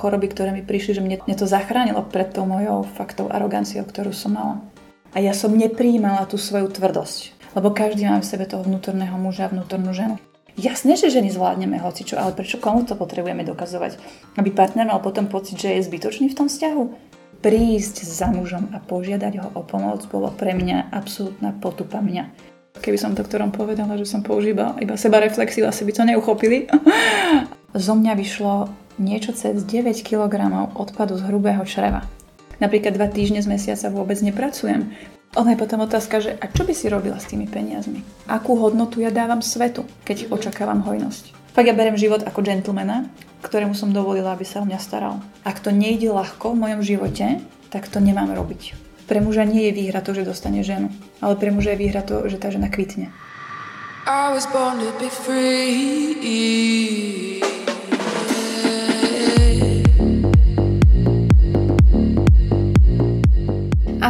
choroby, ktoré mi prišli, že mne, mne to zachránilo pred tou mojou faktou aroganciou, ktorú som mala. A ja som nepríjmala tú svoju tvrdosť. Lebo každý má v sebe toho vnútorného muža a vnútornú ženu. Jasné, že ženy zvládneme hocičo, ale prečo komu to potrebujeme dokazovať? Aby partner mal potom pocit, že je zbytočný v tom vzťahu? Prísť za mužom a požiadať ho o pomoc bolo pre mňa absolútna potupa mňa. Keby som doktorom povedala, že som používala iba seba reflexiu, asi by to neuchopili. Zo mňa vyšlo niečo cez 9 kg odpadu z hrubého čreva. Napríklad dva týždne z mesiaca vôbec nepracujem. Ono je potom otázka, že a čo by si robila s tými peniazmi? Akú hodnotu ja dávam svetu, keď očakávam hojnosť? Fakt ja berem život ako gentlemana, ktorému som dovolila, aby sa o mňa staral. Ak to nejde ľahko v mojom živote, tak to nemám robiť. Pre muža nie je výhra to, že dostane ženu, ale pre muža je výhra to, že tá žena kvitne. I was born to be free.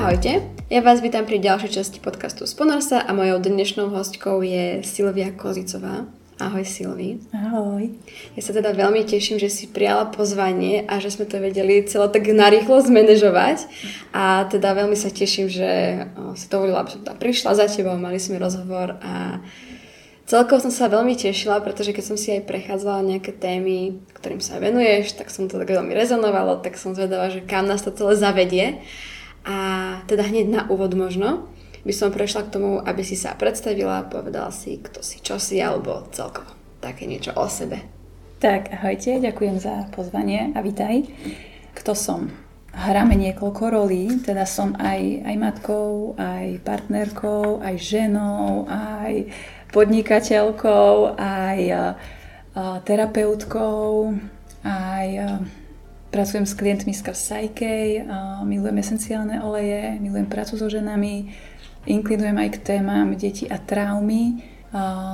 Ahojte, ja vás vítam pri ďalšej časti podcastu Sponorsa a mojou dnešnou hostkou je Silvia Kozicová. Ahoj Silvi. Ahoj. Ja sa teda veľmi teším, že si prijala pozvanie a že sme to vedeli celé tak narýchlo zmanéžovať a teda veľmi sa teším, že si dovolila, aby som tam prišla za tebou, mali sme rozhovor a Celkovo som sa veľmi tešila, pretože keď som si aj prechádzala nejaké témy, ktorým sa venuješ, tak som to tak veľmi rezonovalo, tak som zvedala, že kam nás to celé zavedie. A teda hneď na úvod možno by som prešla k tomu, aby si sa predstavila, povedala si, kto si, čo si, alebo celkovo také niečo o sebe. Tak, ahojte, ďakujem za pozvanie a vítaj. Kto som? Hráme niekoľko rolí, teda som aj, aj matkou, aj partnerkou, aj ženou, aj podnikateľkou, aj a, terapeutkou, aj Pracujem s klientmi skrz Psyche, milujem esenciálne oleje, milujem prácu so ženami, inklinujem aj k témam deti a traumy.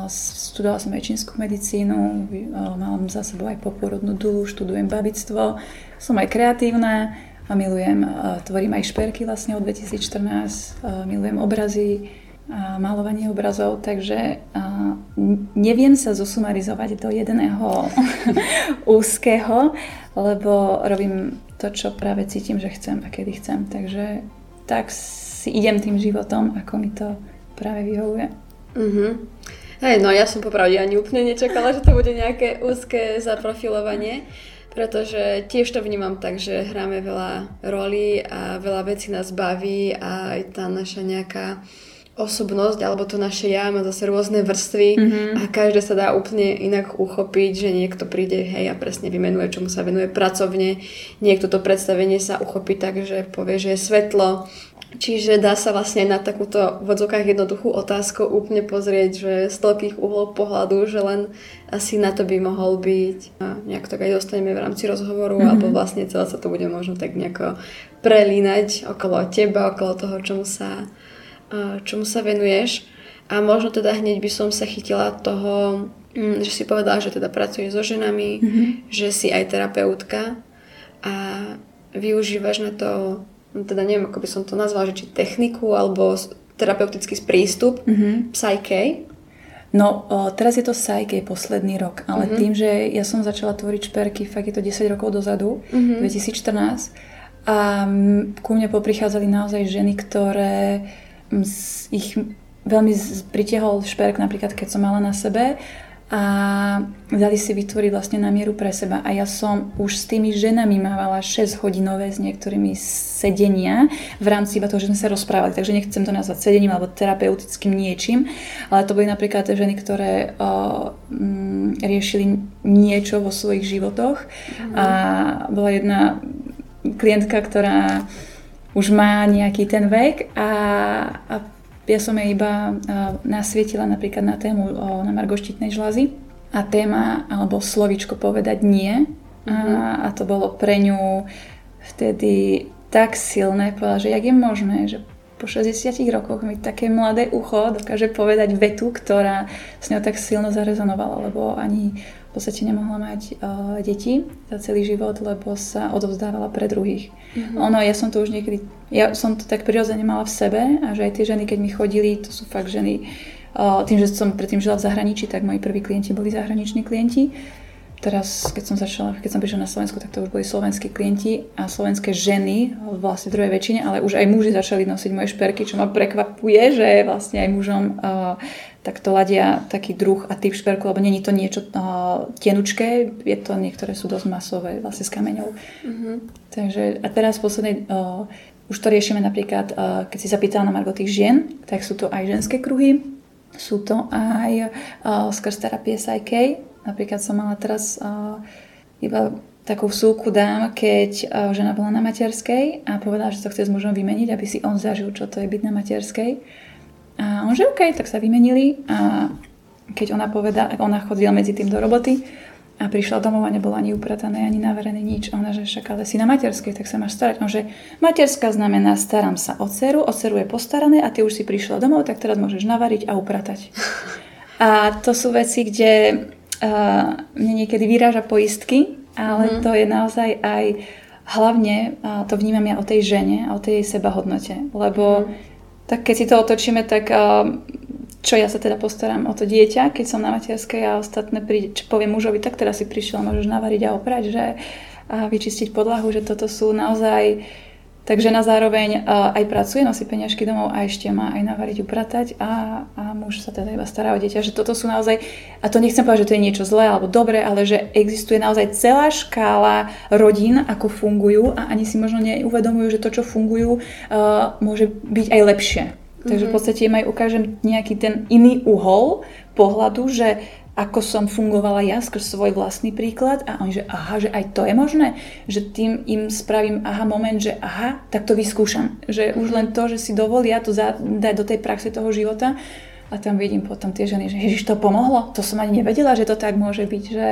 Studovala som aj čínsku medicínu, mám za sebou aj poporodnú dulu, študujem babictvo, som aj kreatívna a milujem, tvorím aj šperky vlastne od 2014, milujem obrazy, malovanie obrazov, takže neviem sa zosumarizovať do jedného úzkeho, lebo robím to, čo práve cítim, že chcem a kedy chcem. Takže tak si idem tým životom, ako mi to práve vyhovuje. Mm-hmm. Hej, no ja som popravde ani úplne nečakala, že to bude nejaké úzke zaprofilovanie, pretože tiež to vnímam tak, že hráme veľa rolí a veľa vecí nás baví a aj tá naša nejaká osobnosť alebo to naše ja má zase rôzne vrstvy mm-hmm. a každé sa dá úplne inak uchopiť, že niekto príde hej a presne vymenuje, čomu sa venuje pracovne, niekto to predstavenie sa uchopí tak, že povie, že je svetlo, Čiže dá sa vlastne na takúto v odzokách jednoduchú otázku úplne pozrieť, že z toľkých uhlov pohľadu, že len asi na to by mohol byť. A nejak tak aj dostaneme v rámci rozhovoru, mm-hmm. alebo vlastne celé sa to bude možno tak nejako prelínať okolo teba, okolo toho, čomu sa čomu sa venuješ. A možno teda hneď by som sa chytila toho, mm, že si povedala, že teda pracuješ so ženami, mm-hmm. že si aj terapeutka a využívaš na to, no teda neviem, ako by som to nazvala, že či techniku alebo terapeutický prístup, mm-hmm. psyche. No, o, teraz je to Psyche posledný rok, ale mm-hmm. tým, že ja som začala tvoriť šperky, fakt je to 10 rokov dozadu, mm-hmm. 2014, a ku mne poprichádzali naozaj ženy, ktoré ich veľmi pritiahol šperk napríklad, keď som mala na sebe a dali si vytvoriť vlastne na mieru pre seba. A ja som už s tými ženami mávala 6 hodinové s niektorými sedenia v rámci iba toho, že sme sa rozprávali. Takže nechcem to nazvať sedením alebo terapeutickým niečím, ale to boli napríklad ženy, ktoré o, m, riešili niečo vo svojich životoch. Mm. A bola jedna klientka, ktorá už má nejaký ten vek a, a ja som jej iba nasvietila napríklad na tému o, na margoštitnej žlazy a téma alebo slovičko povedať nie mm-hmm. a, mhm. a to bolo pre ňu vtedy tak silné, povedala, že jak je možné, že po 60 rokoch mi také mladé ucho dokáže povedať vetu, ktorá s ňou tak silno zarezonovala, lebo ani podstate nemohla mať uh, deti za celý život, lebo sa odovzdávala pre druhých. Mm-hmm. Ono, ja som to už niekedy, ja som to tak prirodzene mala v sebe a že aj tie ženy, keď mi chodili, to sú fakt ženy, uh, tým, že som predtým žila v zahraničí, tak moji prví klienti boli zahraniční klienti, teraz, keď som začala, keď som prišla na Slovensku, tak to už boli slovenskí klienti a slovenské ženy, vlastne druhej väčšine, ale už aj muži začali nosiť moje šperky, čo ma prekvapuje, že vlastne aj mužom uh, takto ladia taký druh a typ šperku, lebo není to niečo uh, tenučké, je to, niektoré sú dosť masové, vlastne s kameňou. Mm-hmm. Takže a teraz poslednej, uh, už to riešime napríklad, uh, keď si zapýtala na Margo tých žien, tak sú to aj ženské kruhy, sú to aj uh, skrz terapie Psyche, Napríklad som mala teraz uh, iba takú súku dám, keď žena bola na materskej a povedala, že sa chce s mužom vymeniť, aby si on zažil, čo to je byť na materskej. A on že OK, tak sa vymenili a keď ona povedala, ona chodila medzi tým do roboty a prišla domov a nebola ani upratané, ani navarené nič. Ona, že však ale si na materskej, tak sa máš starať. On, že materská znamená starám sa o dceru, o dceru je postarané a ty už si prišla domov, tak teraz môžeš navariť a upratať. A to sú veci, kde uh, mne niekedy vyráža poistky, ale mm. to je naozaj aj hlavne, uh, to vnímam ja o tej žene a o tej sebahodnote, lebo mm. Tak keď si to otočíme, tak uh, čo ja sa teda postaram o to dieťa, keď som na materskej a ostatné príde, čo poviem mužovi, tak teraz si prišiel, môžeš navariť a oprať, že a vyčistiť podlahu, že toto sú naozaj tak žena zároveň aj pracuje, nosí peňažky domov a ešte má aj navariť, upratať a, a muž sa teda iba stará o dieťa. Že toto sú naozaj, a to nechcem povedať, že to je niečo zlé alebo dobré, ale že existuje naozaj celá škála rodín, ako fungujú a ani si možno neuvedomujú, že to, čo fungujú, uh, môže byť aj lepšie. Takže v mhm. podstate im aj ukážem nejaký ten iný uhol pohľadu, že ako som fungovala ja skrz svoj vlastný príklad a oni, že aha, že aj to je možné, že tým im spravím aha moment, že aha, tak to vyskúšam. Že už len to, že si dovolia to dať do tej praxe toho života a tam vidím potom tie ženy, že ježiš, to pomohlo, to som ani nevedela, že to tak môže byť, že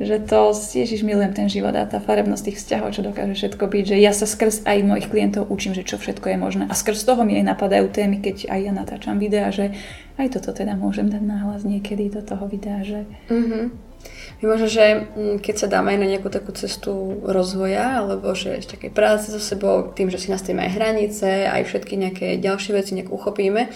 že to, ježiš, milujem ten život a tá farebnosť tých vzťahov, čo dokáže všetko byť, že ja sa skrz aj mojich klientov učím, že čo všetko je možné. A skrz toho mi aj napadajú témy, keď aj ja natáčam videa, že aj toto teda môžem dať náhlas niekedy do toho videa, že... Mm-hmm. Možno, že mm, keď sa dáme aj na nejakú takú cestu rozvoja, alebo že ešte také práce so sebou, tým, že si nastavíme aj hranice, aj všetky nejaké ďalšie veci nejak uchopíme,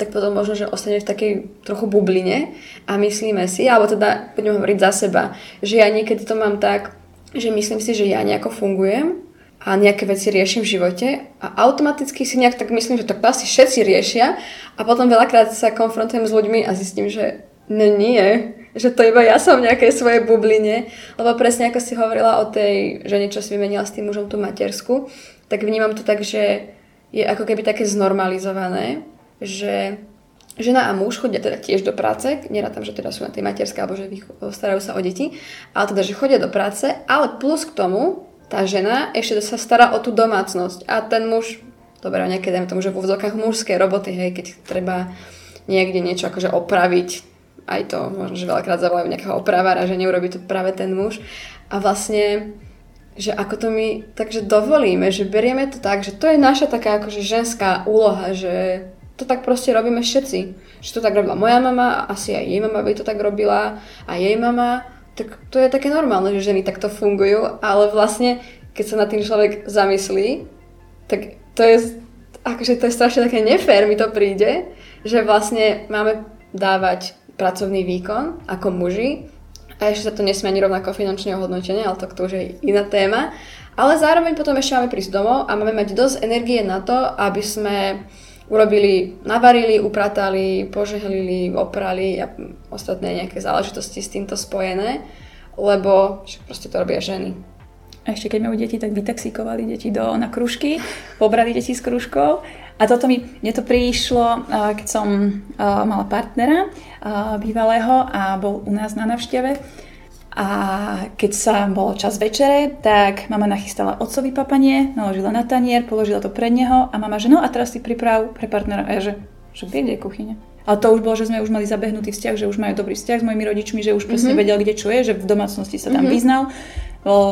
tak potom možno, že ostane v takej trochu bubline a myslíme si, alebo teda budem hovoriť za seba, že ja niekedy to mám tak, že myslím si, že ja nejako fungujem a nejaké veci riešim v živote a automaticky si nejak tak myslím, že to asi všetci riešia a potom veľakrát sa konfrontujem s ľuďmi a zistím, že no nie, že to iba ja som v nejakej svojej bubline, lebo presne ako si hovorila o tej žene, čo si vymenila s tým mužom tú matersku, tak vnímam to tak, že je ako keby také znormalizované, že žena a muž chodia teda tiež do práce, tam, že teda sú na tej materskej alebo že starajú sa o deti, ale teda, že chodia do práce, ale plus k tomu tá žena ešte sa stará o tú domácnosť a ten muž, dobre, nejaké dajme tomu, že vo vzokách mužskej roboty, hej, keď treba niekde niečo akože opraviť, aj to možno, že veľakrát zavolajú nejakého opravára, že neurobi to práve ten muž. A vlastne že ako to my takže dovolíme, že berieme to tak, že to je naša taká akože ženská úloha, že to tak proste robíme všetci. Že to tak robila moja mama, asi aj jej mama by to tak robila, a jej mama. Tak to je také normálne, že ženy takto fungujú, ale vlastne, keď sa na tým človek zamyslí, tak to je, akože to je strašne také nefér, mi to príde, že vlastne máme dávať pracovný výkon ako muži a ešte sa to nesmie ani rovnako finančne ohodnotenie, ale to, to už je iná téma. Ale zároveň potom ešte máme prísť domov a máme mať dosť energie na to, aby sme urobili, navarili, upratali, požehlili, oprali a ostatné nejaké záležitosti s týmto spojené, lebo proste to robia ženy. A ešte keď majú deti, tak vytaxíkovali deti do, na kružky, pobrali deti s kružkou. A toto mi, mne to prišlo, keď som mala partnera bývalého a bol u nás na navšteve a keď sa bolo čas večere, tak mama nachystala otcovi papanie, naložila na tanier, položila to pred neho a mama, že no a teraz si priprav pre partnera. A ja, že, že kde je kuchyňa. Ale to už bolo, že sme už mali zabehnutý vzťah, že už majú dobrý vzťah s mojimi rodičmi, že už presne mm-hmm. vedel, kde čo je, že v domácnosti sa tam mm-hmm. vyznal. Bol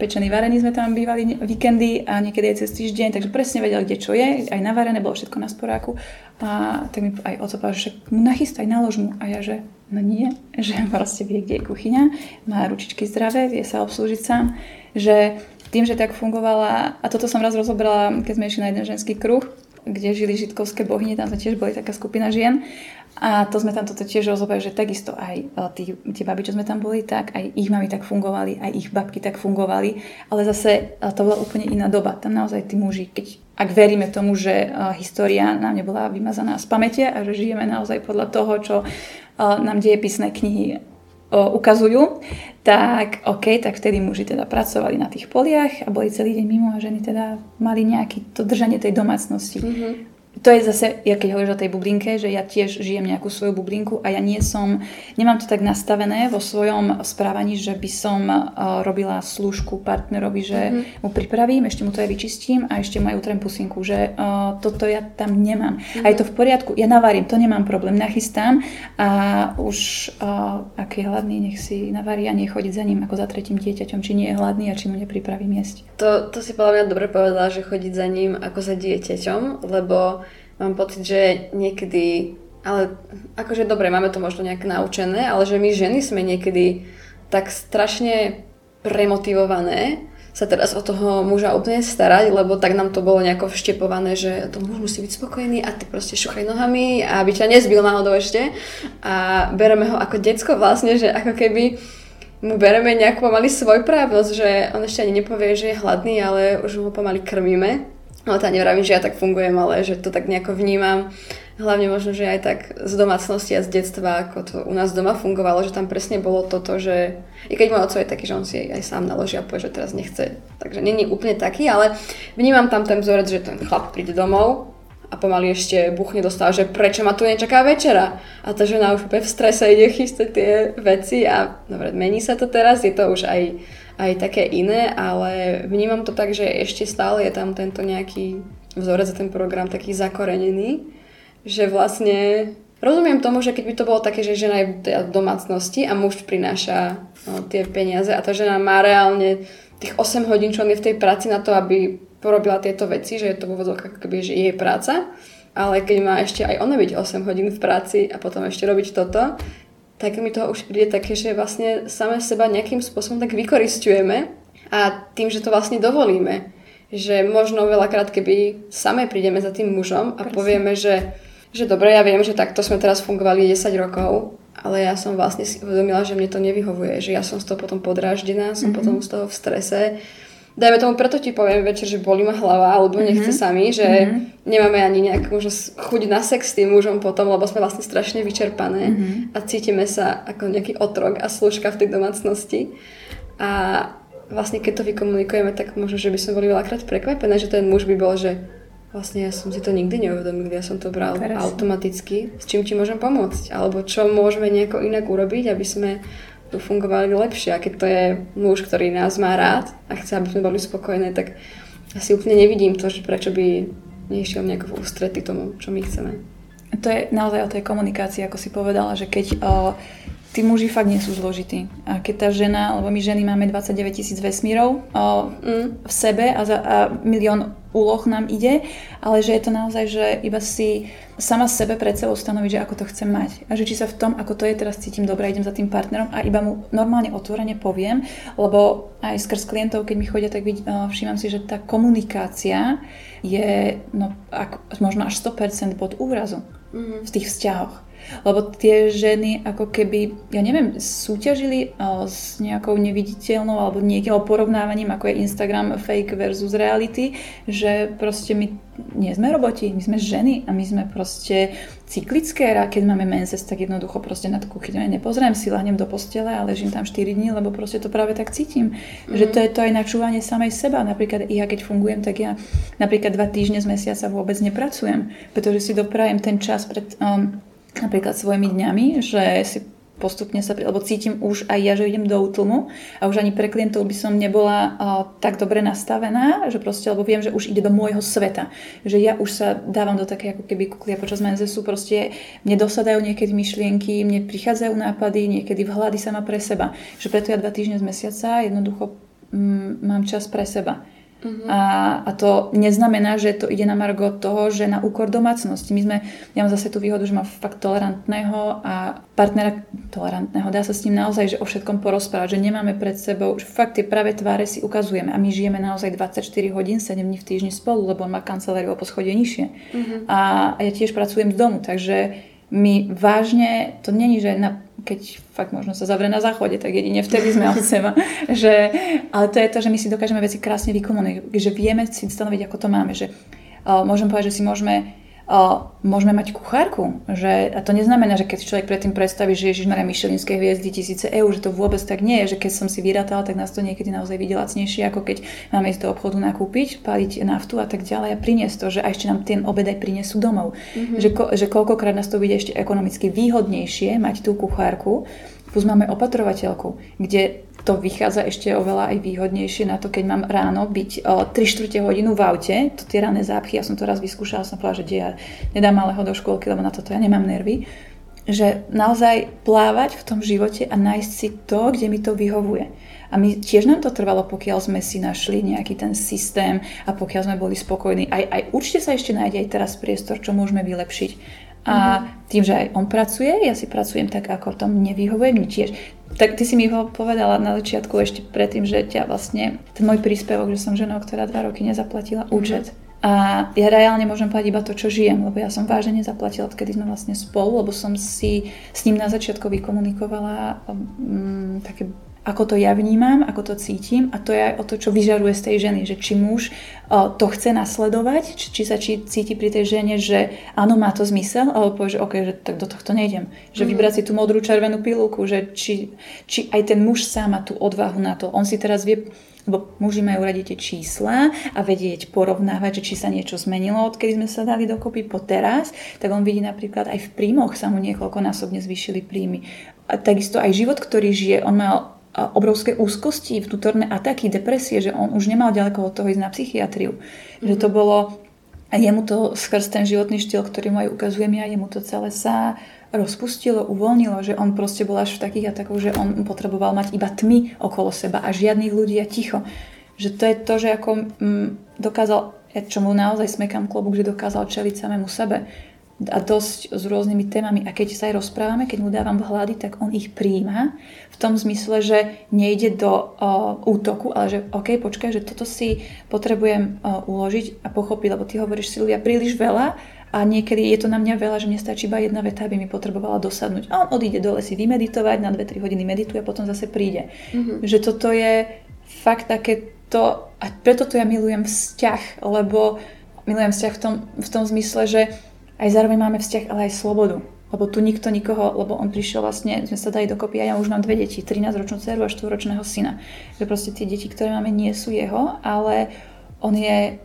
pečený varený sme tam bývali víkendy a niekedy aj cez týždeň, takže presne vedel, kde čo je, aj navarené, bolo všetko na sporáku. A tak mi aj oco povedal, že mu nachystaj, nalož mu. A ja, že No nie, že proste vie, kde je kuchyňa, má ručičky zdravé, vie sa obslúžiť sám, že tým, že tak fungovala, a toto som raz rozobrala, keď sme išli na jeden ženský kruh, kde žili žitkovské bohyne, tam sme tiež boli taká skupina žien A to sme tam toto tiež rozoberali, že takisto aj e, tí, tie baby, čo sme tam boli, tak aj ich mami tak fungovali, aj ich babky tak fungovali, ale zase e, to bola úplne iná doba. Tam naozaj tí muži, keď, ak veríme tomu, že uh, história nám nebola vymazaná z pamäte a že žijeme naozaj podľa toho, čo nám dejepisné knihy ukazujú, tak OK, tak vtedy muži teda pracovali na tých poliach a boli celý deň mimo a ženy teda mali nejaké to držanie tej domácnosti. Mm-hmm to je zase, ja keď hovoríš o tej bublinke, že ja tiež žijem nejakú svoju bublinku a ja nie som, nemám to tak nastavené vo svojom správaní, že by som uh, robila služku partnerovi, že mm-hmm. mu pripravím, ešte mu to aj vyčistím a ešte mu aj utrem pusinku, že uh, toto ja tam nemám. Mm-hmm. A je to v poriadku, ja navarím, to nemám problém, nachystám a už uh, ak je hladný, nech si navarí a nechodiť za ním ako za tretím dieťaťom, či nie je hladný a či mu nepripravím jesť. To, to si podľa mňa dobre povedala, že chodiť za ním ako za dieťaťom, lebo mám pocit, že niekedy, ale akože dobre, máme to možno nejak naučené, ale že my ženy sme niekedy tak strašne premotivované sa teraz o toho muža úplne starať, lebo tak nám to bolo nejako vštepované, že to muž musí byť spokojný a ty proste šuchaj nohami aby ťa nezbil náhodou ešte. A bereme ho ako decko vlastne, že ako keby mu bereme nejakú pomaly svojprávnosť, že on ešte ani nepovie, že je hladný, ale už ho pomaly krmíme ale to nevravím, že ja tak fungujem, ale že to tak nejako vnímam. Hlavne možno, že aj tak z domácnosti a z detstva, ako to u nás doma fungovalo, že tam presne bolo toto, že i keď môj oco je taký, že on si aj sám naloží a povie, že teraz nechce. Takže není úplne taký, ale vnímam tam ten vzorec, že ten chlap príde domov a pomaly ešte buchne dostáva, že prečo ma tu nečaká večera. A tá žena už úplne v strese ide chystať tie veci a dobre, mení sa to teraz, je to už aj aj také iné, ale vnímam to tak, že ešte stále je tam tento nejaký vzorec za ten program taký zakorenený, že vlastne rozumiem tomu, že keď by to bolo také, že žena je v domácnosti a muž prináša no, tie peniaze a tá žena má reálne tých 8 hodín, čo on je v tej práci na to, aby porobila tieto veci, že je to vo ako keby, že jej práca, ale keď má ešte aj ona byť 8 hodín v práci a potom ešte robiť toto, tak mi to už príde také, že vlastne same seba nejakým spôsobom tak vykoristujeme a tým, že to vlastne dovolíme, že možno veľakrát, keby same prídeme za tým mužom a Presne. povieme, že, že dobre, ja viem, že takto sme teraz fungovali 10 rokov, ale ja som vlastne si uvedomila, že mne to nevyhovuje, že ja som z toho potom podráždená, som mm-hmm. potom z toho v strese, dajme tomu, preto ti poviem večer, že bolí ma hlava, alebo mm-hmm. nechce sami, že mm-hmm. nemáme ani nejak možno chuť na sex s tým mužom potom, lebo sme vlastne strašne vyčerpané mm-hmm. a cítime sa ako nejaký otrok a služka v tej domácnosti. A vlastne keď to vykomunikujeme, tak možno, že by sme boli veľakrát prekvapené, že ten muž by bol, že vlastne ja som si to nikdy neuvedomil, ja som to bral Krásne. automaticky, s čím ti môžem pomôcť, alebo čo môžeme nejako inak urobiť, aby sme fungovali lepšie. A keď to je muž, ktorý nás má rád a chce, aby sme boli spokojné, tak asi úplne nevidím to, že prečo by nešiel nejako v ústrety tomu, čo my chceme. To je naozaj o tej komunikácii, ako si povedala, že keď o, tí muži fakt nie sú zložití. A keď tá žena, lebo my ženy máme 29 tisíc vesmírov o, mm. v sebe a, za, a milión úloh nám ide, ale že je to naozaj, že iba si sama sebe pred sebou stanoviť, že ako to chcem mať. A že či sa v tom, ako to je, teraz cítim dobre, idem za tým partnerom a iba mu normálne otvorene poviem, lebo aj skrz klientov, keď mi chodia, tak vidí, všímam si, že tá komunikácia je no, ako, možno až 100% pod úrazu mm-hmm. v tých vzťahoch. Lebo tie ženy ako keby, ja neviem, súťažili s nejakou neviditeľnou alebo niekým porovnávaním, ako je Instagram fake versus reality, že proste my nie sme roboti, my sme ženy a my sme proste cyklické a keď máme menses, tak jednoducho proste na takú chyťu nepozriem si, lahnem do postele a ležím tam 4 dní, lebo proste to práve tak cítim. Mm-hmm. Že to je to aj načúvanie samej seba. Napríklad ja keď fungujem, tak ja napríklad dva týždne z mesiaca vôbec nepracujem, pretože si doprajem ten čas pred um, napríklad svojimi dňami, že si postupne sa, lebo cítim už aj ja, že idem do útlmu a už ani pre klientov by som nebola uh, tak dobre nastavená, že proste, lebo viem, že už ide do môjho sveta, že ja už sa dávam do také ako keby kuklia počas menzesu, proste mne dosadajú niekedy myšlienky, mne prichádzajú nápady, niekedy v hľady sama pre seba, že preto ja dva týždne z mesiaca jednoducho mm, mám čas pre seba Uh-huh. A, a to neznamená, že to ide na margo toho, že na úkor domácnosti. My sme, ja mám zase tú výhodu, že mám fakt tolerantného a partnera tolerantného. Dá sa s ním naozaj že o všetkom porozprávať, že nemáme pred sebou, že fakt tie práve tváre si ukazujeme a my žijeme naozaj 24 hodín, 7 dní v týždni spolu, lebo on má kanceláriu o poschodie nižšie. Uh-huh. A, a ja tiež pracujem z domu, takže my vážne, to není, že na, keď fakt možno sa zavrie na záchode, tak jedine vtedy sme od seba. že, ale to je to, že my si dokážeme veci krásne vykomunikovať, že vieme si stanoviť, ako to máme. Že, uh, môžem povedať, že si môžeme môžeme mať kuchárku. Že, a to neznamená, že keď človek predtým predstaví, že Ježiš Maria Michelinské hviezdy tisíce eur, že to vôbec tak nie je, že keď som si vyrátala, tak nás to niekedy naozaj vidie lacnejšie, ako keď máme ísť do obchodu nakúpiť, paliť naftu a tak ďalej a priniesť to, že aj ešte nám ten obed aj prinesú domov. Mm-hmm. Že, že koľkokrát nás to vidie ešte ekonomicky výhodnejšie mať tú kuchárku, plus máme opatrovateľku, kde to vychádza ešte oveľa aj výhodnejšie na to, keď mám ráno byť o 3 čtvrte hodinu v aute, to tie rané zápchy, ja som to raz vyskúšala, som povedala, že ja nedám malého do škôlky, lebo na toto ja nemám nervy, že naozaj plávať v tom živote a nájsť si to, kde mi to vyhovuje. A my tiež nám to trvalo, pokiaľ sme si našli nejaký ten systém a pokiaľ sme boli spokojní. Aj, aj určite sa ešte nájde aj teraz priestor, čo môžeme vylepšiť. A mm-hmm. tým, že aj on pracuje, ja si pracujem tak, ako v tom nevyhovuje mi tiež. Tak ty si mi ho povedala na začiatku ešte predtým, že ťa vlastne, ten môj príspevok, že som ženou, ktorá dva roky nezaplatila mm-hmm. účet. A ja reálne môžem platiť iba to, čo žijem, lebo ja som vážne nezaplatila, odkedy sme vlastne spolu, lebo som si s ním na začiatku vykomunikovala um, také ako to ja vnímam, ako to cítim a to je aj o to, čo vyžaruje z tej ženy, že či muž o, to chce nasledovať, či, či sa či, cíti pri tej žene, že áno, má to zmysel, alebo povie, že OK, že tak do tohto nejdem. Že mm-hmm. vybrať si tú modrú červenú pilulku, že či, či aj ten muž sám má tú odvahu na to. On si teraz vie, lebo muži majú radi tie čísla a vedieť porovnávať, že či sa niečo zmenilo, odkedy sme sa dali dokopy po teraz, tak on vidí napríklad aj v príjmoch sa mu niekoľkonásobne zvýšili príjmy. A takisto aj život, ktorý žije, on mal obrovské úzkosti, vnútorné ataky, depresie, že on už nemal ďaleko od toho ísť na psychiatriu. Mm-hmm. Že to mhm. bolo, a jemu to skrz ten životný štýl, ktorý mu aj ukazujem ja, jemu to celé sa rozpustilo, uvoľnilo, že on proste bol až v takých atakoch, že on potreboval mať iba tmy okolo seba a žiadnych ľudí a ticho. Že to je to, že ako mm, dokázal, ja čomu naozaj smekám klobúk, že dokázal čeliť samému sebe a dosť s rôznymi témami. A keď sa aj rozprávame, keď mu dávam vhľady, tak on ich príjma v tom zmysle, že nejde do uh, útoku, ale že OK, počkaj, že toto si potrebujem uh, uložiť a pochopiť, lebo ty hovoríš Silvia príliš veľa a niekedy je to na mňa veľa, že mne stačí iba jedna veta, aby mi potrebovala dosadnúť. A on odíde dole si vymeditovať, na 2-3 hodiny medituje a potom zase príde. Mm-hmm. Že toto je fakt také to, a preto to ja milujem vzťah, lebo milujem vzťah v tom, v tom zmysle, že aj zároveň máme vzťah, ale aj slobodu. Lebo tu nikto nikoho, lebo on prišiel vlastne, sme sa dali dokopy a ja už mám dve deti, 13-ročnú dceru a 4-ročného syna. Že proste tie deti, ktoré máme, nie sú jeho, ale on je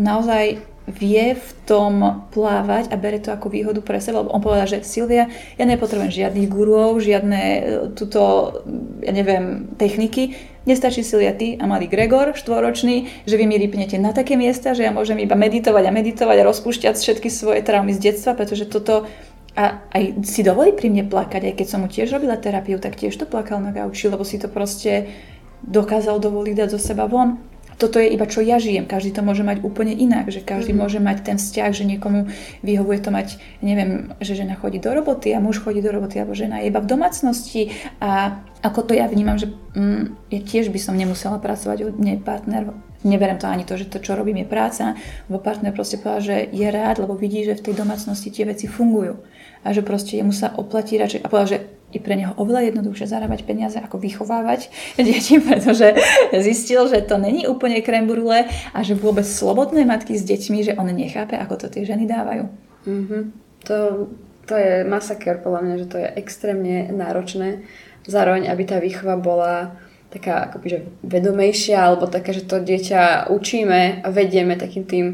naozaj vie v tom plávať a bere to ako výhodu pre seba, lebo on povedal, že Silvia, ja nepotrebujem žiadnych guruov, žiadne e, túto, ja neviem, techniky, nestačí Silvia ty a malý Gregor, štvoročný, že vy mi rýpnete na také miesta, že ja môžem iba meditovať a meditovať a rozpúšťať všetky svoje traumy z detstva, pretože toto a aj si dovolí pri mne plakať, aj keď som mu tiež robila terapiu, tak tiež to plakal na gauči, lebo si to proste dokázal dovoliť dať zo seba von toto je iba čo ja žijem, každý to môže mať úplne inak, že každý mm-hmm. môže mať ten vzťah, že niekomu vyhovuje to mať, neviem, že žena chodí do roboty a muž chodí do roboty, alebo žena je iba v domácnosti. A ako to ja vnímam, že mm, ja tiež by som nemusela pracovať od nej partner. Neberiem to ani to, že to, čo robím, je práca, lebo partner proste povedal, že je rád, lebo vidí, že v tej domácnosti tie veci fungujú. A že proste jemu sa oplatí radšej. A povedal, že je pre neho oveľa jednoduchšie zarábať peniaze, ako vychovávať deti, pretože zistil, že to není úplne kremburule a že vôbec slobodné matky s deťmi, že on nechápe, ako to tie ženy dávajú. Mm-hmm. To, to je masaker, podľa mňa, že to je extrémne náročné. Zároveň, aby tá výchova bola taká akoby, že vedomejšia, alebo taká, že to dieťa učíme a vedieme takým tým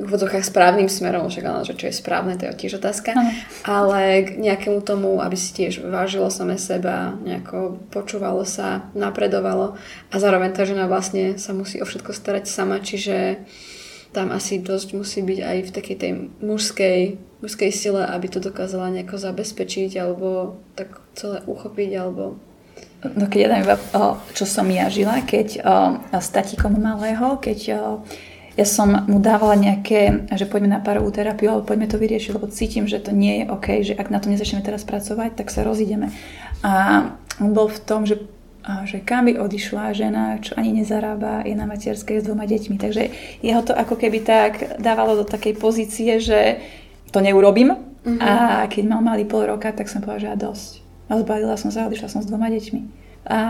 v úvodzovkách správnym smerom, však ale že čo je správne, to je tiež otázka, Aha. ale k nejakému tomu, aby si tiež vážilo same seba, nejako počúvalo sa, napredovalo a zároveň tá žena vlastne sa musí o všetko starať sama, čiže tam asi dosť musí byť aj v takej tej mužskej, mužskej sile, aby to dokázala nejako zabezpečiť alebo tak celé uchopiť alebo No keď ja dám iba, čo som ja žila, keď s tatíkom malého, keď ja som mu dávala nejaké, že poďme na parovú terapiu, alebo poďme to vyriešiť, lebo cítim, že to nie je OK, že ak na to nezačneme teraz pracovať, tak sa rozídeme. A on bol v tom, že že kam by odišla žena, čo ani nezarába, je na materskej s dvoma deťmi. Takže jeho to ako keby tak dávalo do takej pozície, že to neurobím, Uh-huh. A keď mal malý pol roka, tak som povedala, že ja dosť. A zbalila som sa, odišla som s dvoma deťmi. A,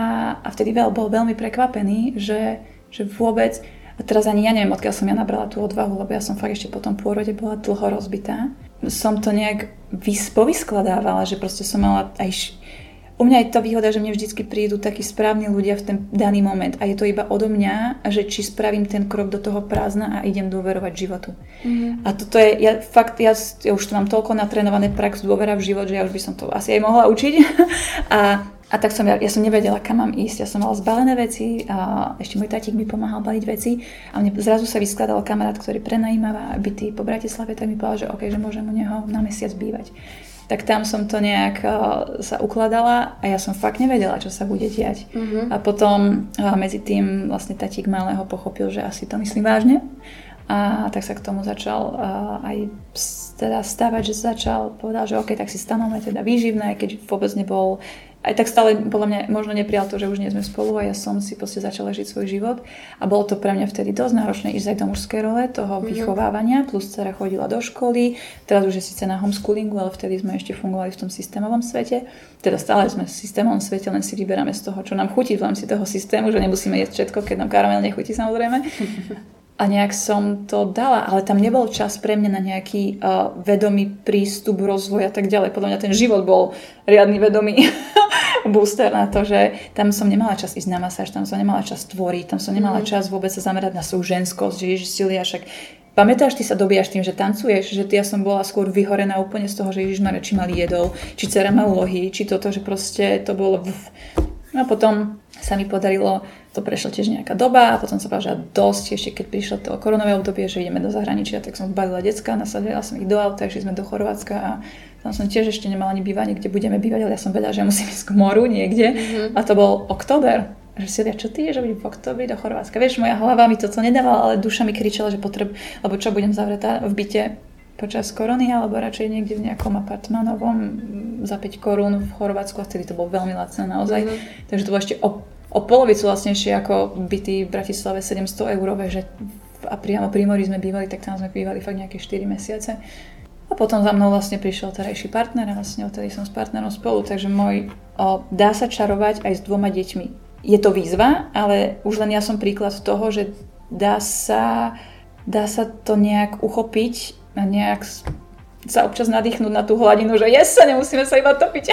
a vtedy veľ, bol veľmi prekvapený, že, že vôbec, a teraz ani ja neviem, odkiaľ som ja nabrala tú odvahu, lebo ja som fakt ešte po tom pôrode bola dlho rozbitá. Som to nejak vys- povyskladávala, že proste som mala aj u mňa je to výhoda, že mne vždycky prídu takí správni ľudia v ten daný moment a je to iba odo mňa, že či spravím ten krok do toho prázdna a idem dôverovať životu. Mm-hmm. A toto je, ja fakt, ja, ja už to mám toľko natrénované prax dôvera v život, že ja už by som to asi aj mohla učiť. a a tak som, ja, ja som nevedela, kam mám ísť. Ja som mala zbalené veci a ešte môj tatík mi pomáhal baliť veci. A mne zrazu sa vyskladal kamarát, ktorý prenajímava byty po Bratislave, tak mi povedal, že OK, že môžem u neho na mesiac bývať tak tam som to nejak uh, sa ukladala a ja som fakt nevedela, čo sa bude diať. Uh-huh. A potom uh, medzi tým vlastne tatík malého pochopil, že asi to myslím vážne a tak sa k tomu začal uh, aj teda stávať, že začal, povedal, že OK, tak si stanovme teda výživné, keď vôbec nebol aj tak stále podľa mňa možno neprijal to, že už nie sme spolu a ja som si proste začala žiť svoj život a bolo to pre mňa vtedy dosť náročné ísť aj do mužskej role toho mm-hmm. vychovávania, plus dcera chodila do školy, teraz už je síce na homeschoolingu, ale vtedy sme ešte fungovali v tom systémovom svete, teda stále sme v systémovom svete, len si vyberáme z toho, čo nám chutí v rámci toho systému, že nemusíme jesť všetko, keď nám karamel nechutí samozrejme. a nejak som to dala, ale tam nebol čas pre mňa na nejaký uh, vedomý prístup, rozvoj a tak ďalej. Podľa mňa ten život bol riadny vedomý booster na to, že tam som nemala čas ísť na masáž, tam som nemala čas tvoriť, tam som nemala mm. čas vôbec sa zamerať na svoju ženskosť, že Ježiš Silia, však Pamätáš, ty sa dobíjaš tým, že tancuješ, že ty ja som bola skôr vyhorená úplne z toho, že Ježiš Mare, či mal jedol, či dcera má úlohy, či toto, že proste to bolo... No a potom sa mi podarilo, to prešlo tiež nejaká doba a potom sa povedala, že dosť, ešte keď prišlo to koronové obdobie, že ideme do zahraničia, tak som zbalila decka, nasadila som ich do auta, išli sme do Chorvátska a tam som tiež ešte nemala ani bývanie, kde budeme bývať, ale ja som vedela, že musím ísť k moru niekde mm-hmm. a to bol október. Že si čo ty je, že budem v oktobri do Chorvátska. Vieš, moja hlava mi toto nedávala, ale duša mi kričala, že potreb, lebo čo budem zavretá v byte počas korony, alebo radšej niekde v nejakom apartmanovom za 5 korún v Chorvátsku a vtedy to bolo veľmi lacné naozaj. Mm-hmm. Takže to bolo ešte o o polovicu vlastnejšie ako byty v Bratislave 700 eurové, že a priamo pri mori sme bývali, tak tam sme bývali fakt nejaké 4 mesiace. A potom za mnou vlastne prišiel terajší partner a vlastne odtedy som s partnerom spolu, takže môj, o, dá sa čarovať aj s dvoma deťmi. Je to výzva, ale už len ja som príklad toho, že dá sa, dá sa to nejak uchopiť a nejak sa občas nadýchnúť na tú hladinu, že yes, sa nemusíme sa iba topiť.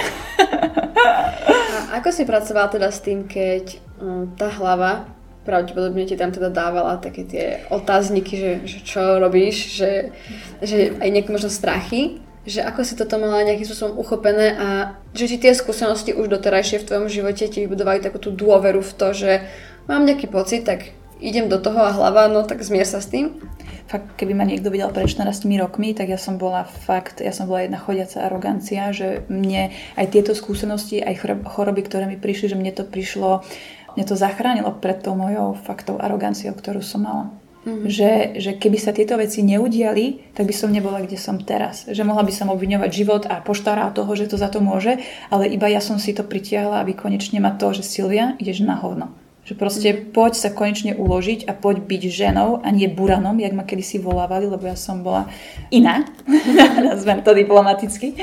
A ako si pracovala teda s tým, keď um, tá hlava pravdepodobne ti tam teda dávala také tie otázniky, že, že čo robíš, že, že aj nejaké možno strachy, že ako si toto mala nejakým spôsobom uchopené a že ti tie skúsenosti už doterajšie v tvojom živote ti vybudovali takú tú dôveru v to, že mám nejaký pocit, tak idem do toho a hlava, no tak zmier sa s tým fakt, keby ma niekto videl pred 14 rokmi, tak ja som bola fakt, ja som bola jedna chodiaca arogancia, že mne aj tieto skúsenosti, aj choroby, ktoré mi prišli, že mne to prišlo, mne to zachránilo pred tou mojou faktou aroganciou, ktorú som mala. Mm-hmm. Že, že keby sa tieto veci neudiali, tak by som nebola, kde som teraz. Že mohla by som obviňovať život a poštára toho, že to za to môže, ale iba ja som si to pritiahla, aby konečne ma to, že Silvia, ideš na hovno. Že proste poď sa konečne uložiť a poď byť ženou a nie buranom, jak ma kedysi volávali, lebo ja som bola iná, nazvem to diplomaticky.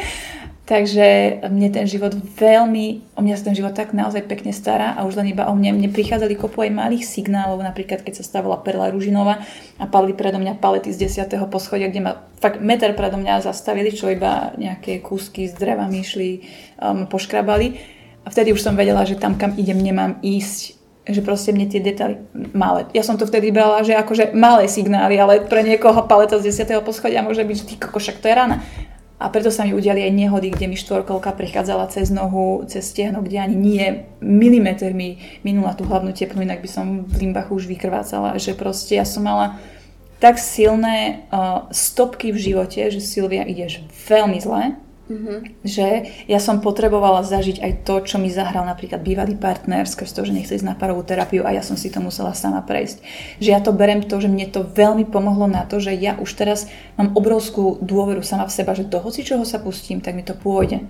Takže mne ten život veľmi, o mňa sa ten život tak naozaj pekne stará a už len iba o mne. Mne prichádzali kopu aj malých signálov, napríklad keď sa stávala Perla Ružinová a padli predo mňa palety z 10. poschodia, kde ma fakt meter predo mňa zastavili, čo iba nejaké kúsky z dreva mi išli, um, poškrabali. A vtedy už som vedela, že tam, kam idem, nemám ísť že proste mne tie detaily malé. Ja som to vtedy brala, že akože malé signály, ale pre niekoho paleta z 10. poschodia môže byť, že ty koko, to je rána. A preto sa mi udiali aj nehody, kde mi štvorkolka prichádzala cez nohu, cez stiehno, kde ani nie milimeter mi minula tú hlavnú tepnu, inak by som v limbachu už vykrvácala. Že proste ja som mala tak silné uh, stopky v živote, že Silvia ideš veľmi zle Mm-hmm. Že ja som potrebovala zažiť aj to, čo mi zahral napríklad bývalý partner, skrz to, že nechce ísť na parovú terapiu a ja som si to musela sama prejsť. Že ja to berem to, že mne to veľmi pomohlo na to, že ja už teraz mám obrovskú dôveru sama v seba, že do hoci čoho sa pustím, tak mi to pôjde.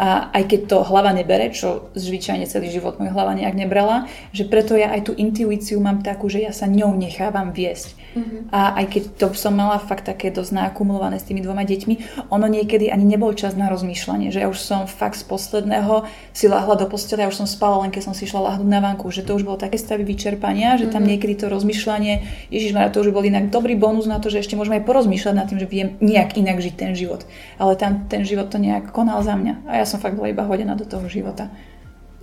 A aj keď to hlava nebere, čo zvyčajne celý život moja hlava nejak nebrala, že preto ja aj tú intuíciu mám takú, že ja sa ňou nechávam viesť. Uh-huh. A aj keď to som mala fakt také dosť nakumulované s tými dvoma deťmi, ono niekedy ani nebol čas na rozmýšľanie, že ja už som fakt z posledného si lahla do postele, ja už som spala len keď som si šla lahnúť na vanku, že to už bolo také stavy vyčerpania, že tam uh-huh. niekedy to rozmýšľanie, Ježiš to už bol inak dobrý bonus na to, že ešte môžeme aj porozmýšľať nad tým, že viem nejak inak žiť ten život. Ale tam ten život to nejak konal za mňa. A ja som fakt bola iba hodená do toho života.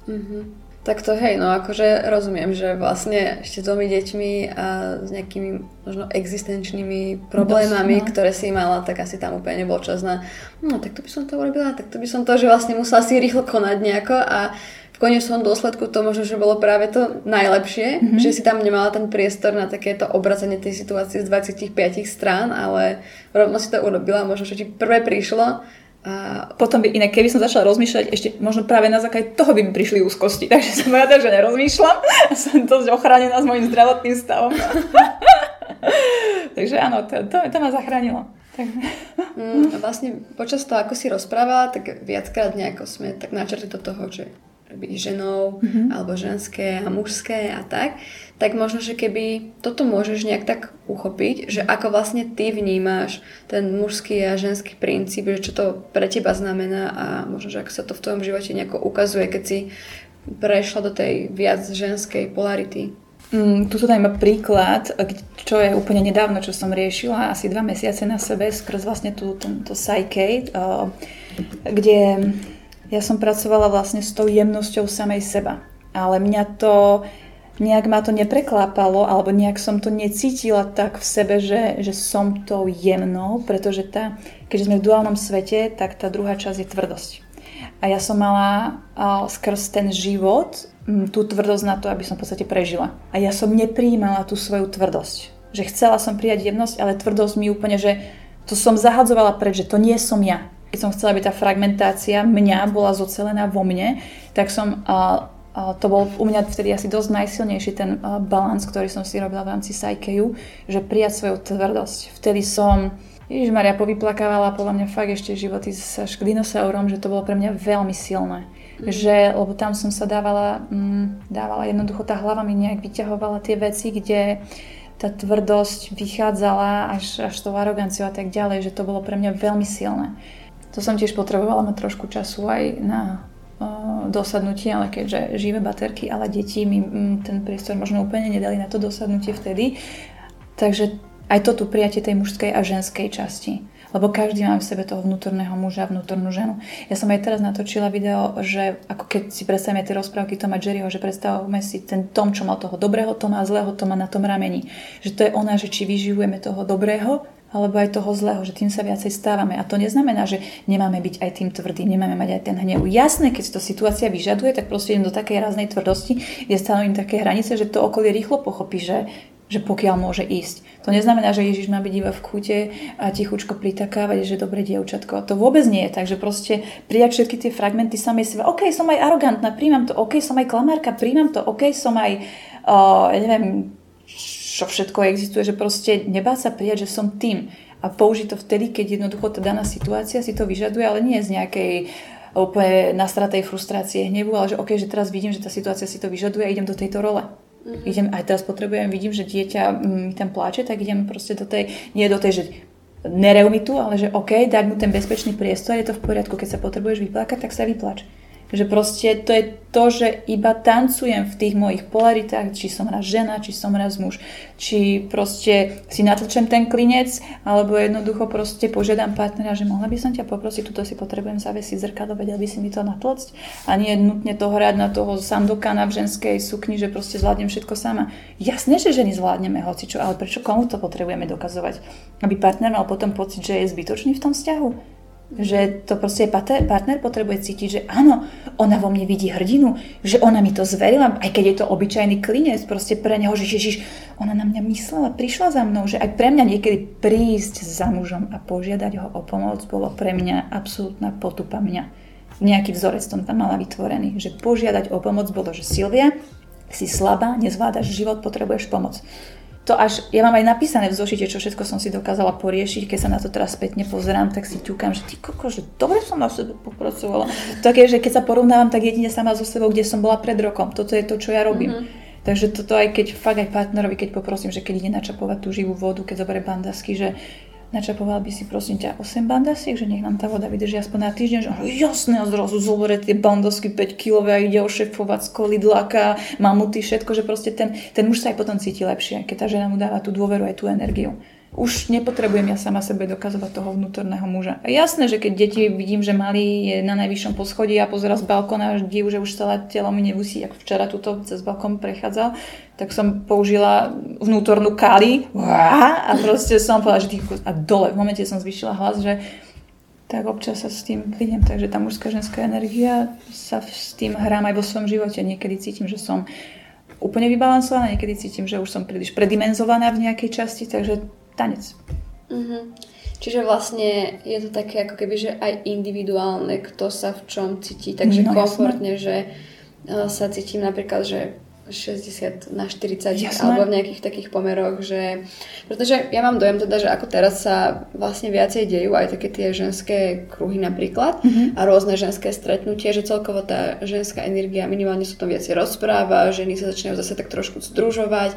Mm-hmm. Tak to hej, no akože rozumiem, že vlastne ešte s dvomi deťmi a s nejakými možno existenčnými problémami, Dosť, no. ktoré si mala, tak asi tam úplne nebol čas na no tak to by som to urobila, tak to by som to, že vlastne musela si rýchlo konať nejako a v konečnom dôsledku to možno, že bolo práve to najlepšie, mm-hmm. že si tam nemala ten priestor na takéto obracanie tej situácie z 25 strán, ale rovno si to urobila, možno, že ti prvé prišlo potom by inak, keby som začala rozmýšľať, ešte možno práve na základe toho by mi prišli úzkosti. Takže som rada, že nerozmýšľam som dosť ochránená s mojim zdravotným stavom. Takže áno, to, to, to ma zachránilo. Mm, vlastne počas toho, ako si rozprávala, tak viackrát nejako sme tak načrtli do toho, že byť ženou, mm-hmm. alebo ženské a mužské a tak, tak možno, že keby toto môžeš nejak tak uchopiť, že ako vlastne ty vnímáš ten mužský a ženský princíp, že čo to pre teba znamená a možno, že ako sa to v tvojom živote nejako ukazuje, keď si prešla do tej viac ženskej polarity. Mm, tu tu iba príklad, čo je úplne nedávno, čo som riešila, asi dva mesiace na sebe, skrz vlastne tú, tento psyche, kde ja som pracovala vlastne s tou jemnosťou samej seba. Ale mňa to, nejak ma to nepreklápalo, alebo nejak som to necítila tak v sebe, že, že som tou jemnou, pretože tá, keďže sme v duálnom svete, tak tá druhá časť je tvrdosť. A ja som mala skrz ten život tú tvrdosť na to, aby som v podstate prežila. A ja som nepríjmala tú svoju tvrdosť. Že chcela som prijať jemnosť, ale tvrdosť mi úplne, že to som zahadzovala preč, že to nie som ja keď som chcela, aby tá fragmentácia mňa bola zocelená vo mne, tak som, uh, uh, to bol u mňa vtedy asi dosť najsilnejší ten uh, balans, ktorý som si robila v rámci Psycheu, že prijať svoju tvrdosť. Vtedy som, Ježiš Maria, povyplakávala podľa mňa fakt ešte životy s dinosaurom, že to bolo pre mňa veľmi silné. Mm. Že, lebo tam som sa dávala, mm, dávala jednoducho, tá hlava mi nejak vyťahovala tie veci, kde tá tvrdosť vychádzala až, až tou aroganciou a tak ďalej, že to bolo pre mňa veľmi silné. To som tiež potrebovala mať trošku času aj na uh, dosadnutie, ale keďže živé baterky, ale deti mi um, ten priestor možno úplne nedali na to dosadnutie vtedy. Takže aj to tu prijatie tej mužskej a ženskej časti. Lebo každý má v sebe toho vnútorného muža a vnútornú ženu. Ja som aj teraz natočila video, že ako keď si predstavíme tie rozprávky Toma Jerryho, že predstavujeme si ten Tom, čo mal toho dobrého Toma a zlého Toma na tom rameni. Že to je ona, že či vyživujeme toho dobrého alebo aj toho zlého, že tým sa viacej stávame. A to neznamená, že nemáme byť aj tým tvrdým, nemáme mať aj ten hnev. Jasné, keď to situácia vyžaduje, tak proste idem do takej raznej tvrdosti, kde stanovím také hranice, že to okolie rýchlo pochopí, že, že pokiaľ môže ísť. To neznamená, že Ježiš má byť iba v kúte a tichučko pritakávať, že dobre dievčatko. To vôbec nie je. Takže proste prijať všetky tie fragmenty samej seba. OK, som aj arogantná, príjmam to. OK, som aj klamárka, príjmam to. OK, som aj, uh, neviem, čo všetko existuje, že proste nebá sa prijať, že som tým. A použiť to vtedy, keď jednoducho tá daná situácia si to vyžaduje, ale nie z nejakej úplne nastratej frustrácie, hnevu, ale že OK, že teraz vidím, že tá situácia si to vyžaduje a idem do tejto role. Mm-hmm. Idem, aj teraz potrebujem, vidím, že dieťa mi tam pláče, tak idem proste do tej, nie do tej, že mi tu, ale že OK, dať mu ten bezpečný priestor, je to v poriadku, keď sa potrebuješ vyplakať, tak sa vyplač. Že proste to je to, že iba tancujem v tých mojich polaritách, či som raz žena, či som raz muž, či proste si natlčem ten klinec, alebo jednoducho proste požiadam partnera, že mohla by som ťa poprosiť, tuto si potrebujem zavesiť zrkadlo, vedel by si mi to natlcť a nie nutne to hrať na toho sandokana v ženskej sukni, že proste zvládnem všetko sama. Jasné, že ženy zvládneme hocičo, ale prečo komu to potrebujeme dokazovať? Aby partner mal potom pocit, že je zbytočný v tom vzťahu? Že to proste partner potrebuje cítiť, že áno, ona vo mne vidí hrdinu, že ona mi to zverila, aj keď je to obyčajný klinec, proste pre neho, že Ježiš, ona na mňa myslela, prišla za mnou, že aj pre mňa niekedy prísť za mužom a požiadať ho o pomoc bolo pre mňa absolútna potupa mňa. Nejaký vzorec som tam mala vytvorený, že požiadať o pomoc bolo, že Silvia, si slabá, nezvládaš život, potrebuješ pomoc. To až, ja mám aj napísané v zošite, čo všetko som si dokázala poriešiť, keď sa na to teraz spätne pozerám, tak si ťukám, že ty koko, že dobre som na sebe popracovala. Také, že keď sa porovnávam, tak jedine sama so sebou, kde som bola pred rokom. Toto je to, čo ja robím. Mm-hmm. Takže toto aj keď fakt aj partnerovi, keď poprosím, že keď ide načapovať tú živú vodu, keď zoberie bandasky, že načapoval by si prosím ťa 8 bandasiek, že nech nám tá voda vydrží aspoň na týždeň, že jasné, a zrazu zoberie tie bandasky 5 kg a ide ošefovať z kolidlaka, mamuty, všetko, že proste ten, ten muž sa aj potom cíti lepšie, keď tá žena mu dáva tú dôveru aj tú energiu už nepotrebujem ja sama sebe dokazovať toho vnútorného muža. Jasné, že keď deti vidím, že malý je na najvyššom poschodí a pozera z balkóna a div, že už celé telo mi nemusí, ako včera tuto cez balkón prechádzal, tak som použila vnútornú kali a proste som povedala, že tých, a dole, v momente som zvyšila hlas, že tak občas sa s tým klidnem. Takže tá mužská, ženská energia sa s tým hrám aj vo svojom živote. Niekedy cítim, že som úplne vybalansovaná, niekedy cítim, že už som príliš predimenzovaná v nejakej časti, takže tanec. Mm-hmm. Čiže vlastne je to také ako keby, že aj individuálne, kto sa v čom cíti, takže no, komfortne, jasné. že uh, sa cítim napríklad, že 60 na 40 Jasné. alebo v nejakých takých pomeroch, že pretože ja mám dojem teda, že ako teraz sa vlastne viacej dejú aj také tie ženské kruhy napríklad mm-hmm. a rôzne ženské stretnutie, že celkovo tá ženská energia minimálne sa tom viacej rozpráva, ženy sa začínajú zase tak trošku združovať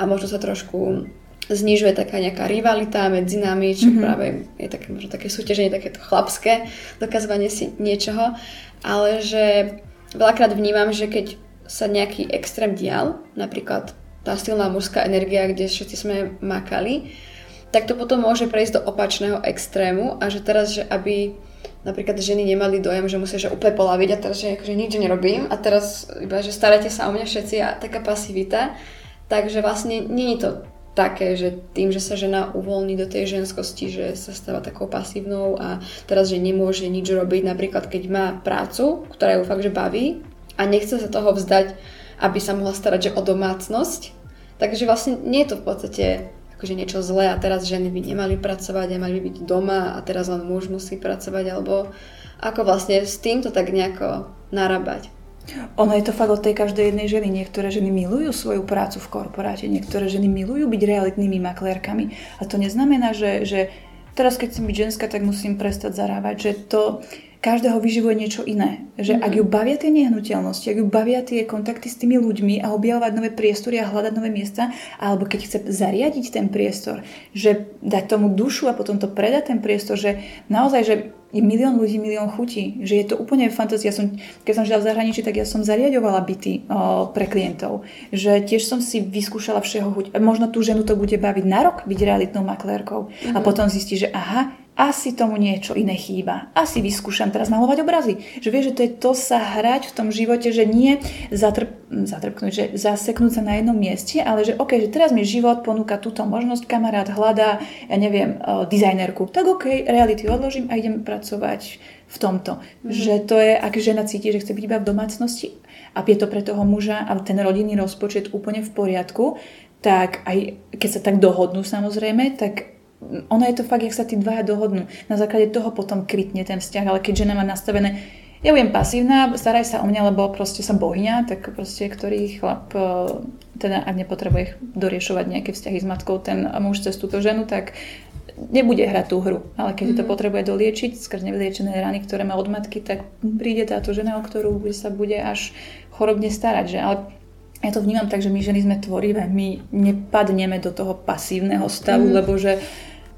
a možno sa trošku znižuje taká nejaká rivalita medzi nami, čo mm-hmm. práve je také možno také súťaženie, takéto chlapské dokazovanie si niečoho, ale že veľakrát vnímam, že keď sa nejaký extrém dial, napríklad tá silná mužská energia, kde všetci sme makali, tak to potom môže prejsť do opačného extrému a že teraz, že aby napríklad ženy nemali dojem, že musia že úplne polaviť a teraz, že akože nič nerobím a teraz iba, že starajte sa o mňa všetci a taká pasivita. Takže vlastne nie je to také, že tým, že sa žena uvoľní do tej ženskosti, že sa stáva takou pasívnou a teraz, že nemôže nič robiť, napríklad keď má prácu, ktorá ju fakt, že baví a nechce sa toho vzdať, aby sa mohla starať že o domácnosť. Takže vlastne nie je to v podstate akože niečo zlé a teraz ženy by nemali pracovať a mali by byť doma a teraz len muž musí pracovať, alebo ako vlastne s týmto tak nejako narábať. Ono je to fakt od tej každej jednej ženy. Niektoré ženy milujú svoju prácu v korporáte, niektoré ženy milujú byť realitnými maklérkami. A to neznamená, že, že teraz keď chcem byť ženská, tak musím prestať zarábať. Že to, každého vyživuje niečo iné. Že mm-hmm. ak ju bavia tie nehnuteľnosti, ak ju bavia tie kontakty s tými ľuďmi a objavovať nové priestory a hľadať nové miesta, alebo keď chce zariadiť ten priestor, že dať tomu dušu a potom to predať ten priestor, že naozaj, že je milión ľudí, milión chutí, že je to úplne fantázia. Ja som, keď som žila v zahraničí, tak ja som zariadovala byty o, pre klientov. Že tiež som si vyskúšala všeho chuť. Možno tú ženu to bude baviť na rok byť realitnou maklérkou. Mm-hmm. A mhm. potom zistí, že aha, asi tomu niečo iné chýba. Asi vyskúšam teraz malovať obrazy. Že vieš, že to je to sa hrať v tom živote, že nie zatrp, zatrpknúť, že zaseknúť sa na jednom mieste, ale že OK, že teraz mi život ponúka túto možnosť, kamarát hľadá, ja neviem, uh, dizajnerku. Tak OK, reality odložím a idem pracovať v tomto. Mm-hmm. Že to je, ak žena cíti, že chce byť iba v domácnosti a je to pre toho muža a ten rodinný rozpočet úplne v poriadku, tak aj keď sa tak dohodnú samozrejme, tak ono je to fakt, jak sa tí dvaja dohodnú. Na základe toho potom krytne ten vzťah, ale keď žena má nastavené, ja budem pasívna, staraj sa o mňa, lebo proste som bohyňa, tak proste ktorý chlap, e, teda ak nepotrebuje doriešovať nejaké vzťahy s matkou, ten muž cez túto ženu, tak nebude hrať tú hru. Ale keď mm-hmm. to potrebuje doliečiť skrz nevyliečené rany, ktoré má od matky, tak príde táto žena, o ktorú sa bude až chorobne starať. Že? Ale ja to vnímam tak, že my ženy sme tvorivé, my nepadneme do toho pasívneho stavu, mm. lebo že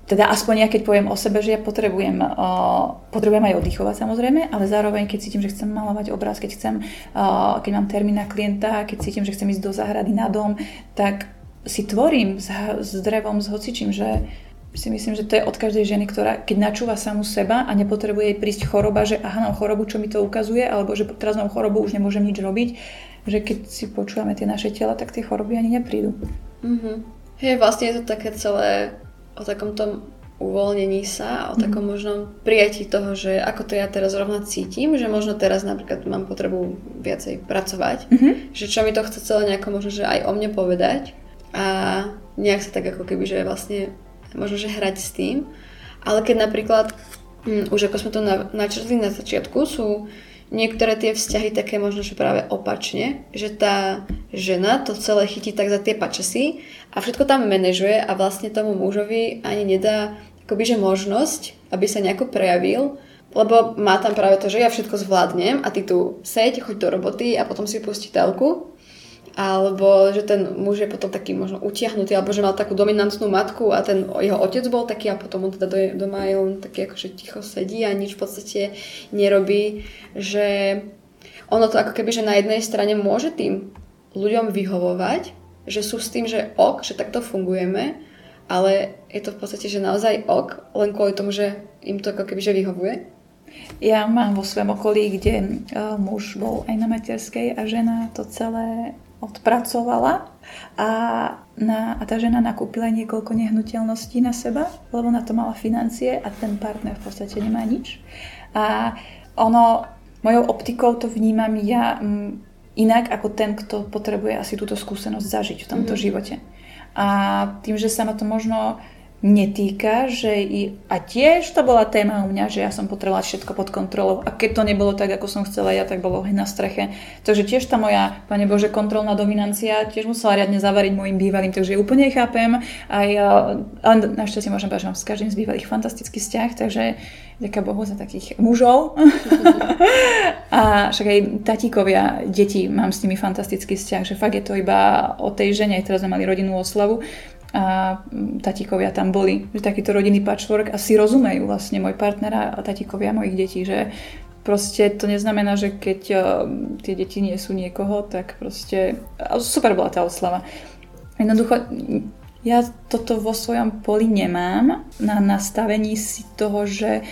teda aspoň ja keď poviem o sebe, že ja potrebujem, uh, potrebujem aj oddychovať samozrejme, ale zároveň keď cítim, že chcem malovať obraz, keď chcem, uh, keď mám termín na klienta, keď cítim, že chcem ísť do záhrady na dom, tak si tvorím s, s drevom, s hocičím, že si myslím, že to je od každej ženy, ktorá keď načúva samu seba a nepotrebuje jej prísť choroba, že aha, mám chorobu, čo mi to ukazuje, alebo že teraz mám chorobu, už nemôžem nič robiť, že keď si počúvame tie naše tela, tak tie choroby ani neprídu. Mm-hmm. Hej, vlastne je to také celé o takom tom uvoľnení sa, o mm-hmm. takom možnom prijatí toho, že ako to ja teraz rovna cítim, že možno teraz napríklad mám potrebu viacej pracovať, mm-hmm. že čo mi to chce celé nejako možno, že aj o mne povedať a nejak sa tak ako keby, že vlastne možno, že hrať s tým. Ale keď napríklad, hm, už ako sme to na, načrtli na začiatku, sú niektoré tie vzťahy také možno, že práve opačne, že tá žena to celé chytí tak za tie pačesy a všetko tam manažuje a vlastne tomu mužovi ani nedá akoby, že možnosť, aby sa nejako prejavil, lebo má tam práve to, že ja všetko zvládnem a ty tu seď, choď do roboty a potom si pustí telku alebo že ten muž je potom taký možno utiahnutý, alebo že mal takú dominantnú matku a ten jeho otec bol taký a potom on teda doma je on taký akože ticho sedí a nič v podstate nerobí, že ono to ako keby, že na jednej strane môže tým ľuďom vyhovovať, že sú s tým, že ok, že takto fungujeme, ale je to v podstate, že naozaj ok, len kvôli tomu, že im to ako keby, že vyhovuje. Ja mám vo svojom okolí, kde uh, muž bol aj na materskej a žena to celé odpracovala a, na, a tá žena nakúpila niekoľko nehnuteľností na seba, lebo na to mala financie a ten partner v podstate nemá nič. A ono, mojou optikou to vnímam ja m, mm, inak ako ten, kto potrebuje asi túto skúsenosť zažiť v tomto mm-hmm. živote. A tým, že sa ma to možno netýka, že i, a tiež to bola téma u mňa, že ja som potrebovala všetko pod kontrolou a keď to nebolo tak, ako som chcela ja, tak bolo na streche. Takže tiež tá moja, pane Bože, kontrolná dominancia tiež musela riadne zavariť môjim bývalým, takže úplne chápem. Aj, ale našťastie môžem povedať, že mám s každým z bývalých fantastický vzťah, takže ďaká Bohu za takých mužov. a však aj tatíkovia, deti, mám s nimi fantastický vzťah, že fakt je to iba o tej žene, teraz sme mali rodinnú oslavu a tatíkovia tam boli. Že takýto rodinný patchwork a si rozumejú vlastne môj partner a tatíkovia mojich detí, že proste to neznamená, že keď uh, tie deti nie sú niekoho, tak proste... Super bola tá oslava. Jednoducho, ja toto vo svojom poli nemám na nastavení si toho, že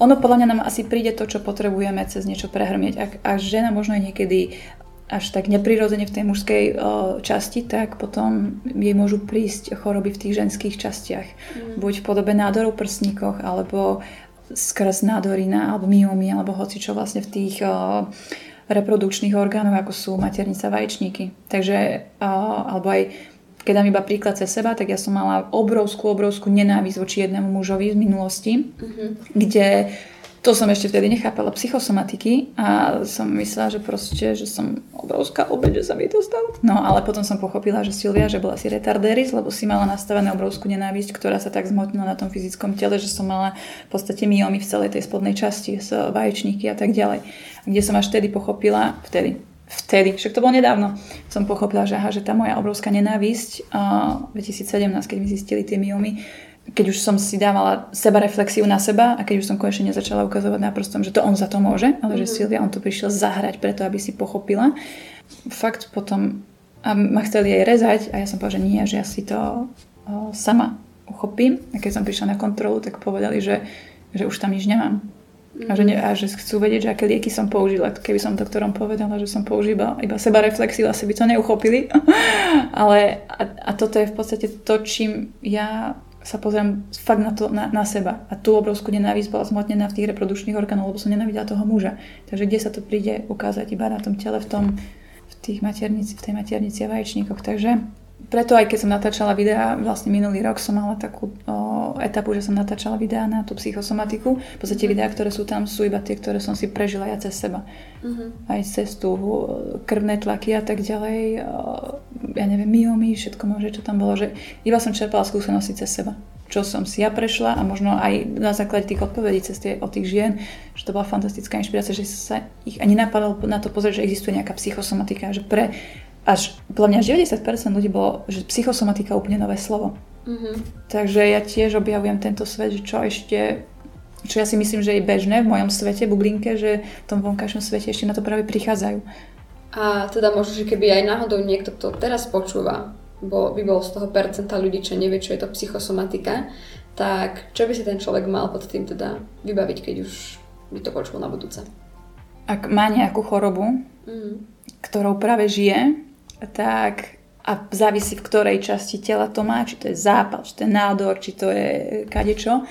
ono podľa mňa nám asi príde to, čo potrebujeme cez niečo prehrmieť. Ak, a žena možno aj niekedy až tak neprirodzene v tej mužskej o, časti, tak potom jej môžu prísť choroby v tých ženských častiach. Mm. Buď v podobe nádorov prsníkoch, alebo skrz nádorina, alebo myomy, alebo hoci čo vlastne v tých o, reprodukčných orgánoch, ako sú maternica, vaječníky. Takže, o, alebo aj keď dám iba príklad cez seba, tak ja som mala obrovskú, obrovskú nenávisť voči jednému mužovi z minulosti, mm-hmm. kde to som ešte vtedy nechápala psychosomatiky a som myslela, že proste, že som obrovská obeď, že sa mi to stalo. No ale potom som pochopila, že Silvia, že bola si retarderis, lebo si mala nastavené obrovskú nenávisť, ktorá sa tak zmotnila na tom fyzickom tele, že som mala v podstate myomy v celej tej spodnej časti, z vaječníky a tak ďalej. Kde som až vtedy pochopila, vtedy, vtedy, však to bolo nedávno, som pochopila, že, aha, že tá moja obrovská nenávisť uh, 2017, keď mi zistili tie myomy, keď už som si dávala seba reflexiu na seba a keď už som konečne nezačala ukazovať na prstom, že to on za to môže, ale že mhm. Silvia, on to prišiel zahrať preto, aby si pochopila. Fakt potom a ma chceli jej rezať a ja som povedala, že nie, že ja si to o, sama uchopím. A keď som prišla na kontrolu, tak povedali, že, že už tam nič nemám. A, že ne, a že chcú vedieť, že aké lieky som použila. Keby som doktorom povedala, že som použila iba seba reflexiu, asi by to neuchopili. Ale a, a toto je v podstate to, čím ja sa pozriem fakt na, to, na, na seba. A tú obrovskú nenávisť bola zmotnená v tých reprodukčných orgánoch, lebo som nenávidela toho muža. Takže kde sa to príde ukázať iba na tom tele, v, tom, v, tých maternici, v tej maternici a vaječníkoch. Takže preto aj keď som natáčala videá, vlastne minulý rok som mala takú o, etapu, že som natáčala videá na tú psychosomatiku. V podstate videá, ktoré sú tam, sú iba tie, ktoré som si prežila ja cez seba. Uh-huh. Aj cez tú krvné tlaky a tak ďalej. O, ja neviem, myomy, všetko môže, čo tam bolo. Že iba som čerpala skúsenosti cez seba. Čo som si ja prešla a možno aj na základe tých odpovedí cez tie, od tých žien, že to bola fantastická inšpirácia, že sa ich ani napadalo na to pozrieť, že existuje nejaká psychosomatika, že pre až, podľa mňa 90% ľudí bolo, že psychosomatika úplne nové slovo. Mm-hmm. Takže ja tiež objavujem tento svet, že čo ešte, čo ja si myslím, že je bežné v mojom svete, bublinke, že v tom vonkajšom svete ešte na to práve prichádzajú. A teda možno, že keby aj náhodou niekto to teraz počúva, bo by bol z toho percenta ľudí, čo nevie, čo je to psychosomatika, tak čo by si ten človek mal pod tým teda vybaviť, keď už by to počul na budúce? Ak má nejakú chorobu, mm. ktorou práve žije, tak a závisí v ktorej časti tela to má, či to je zápal, či to je nádor, či to je kadečo,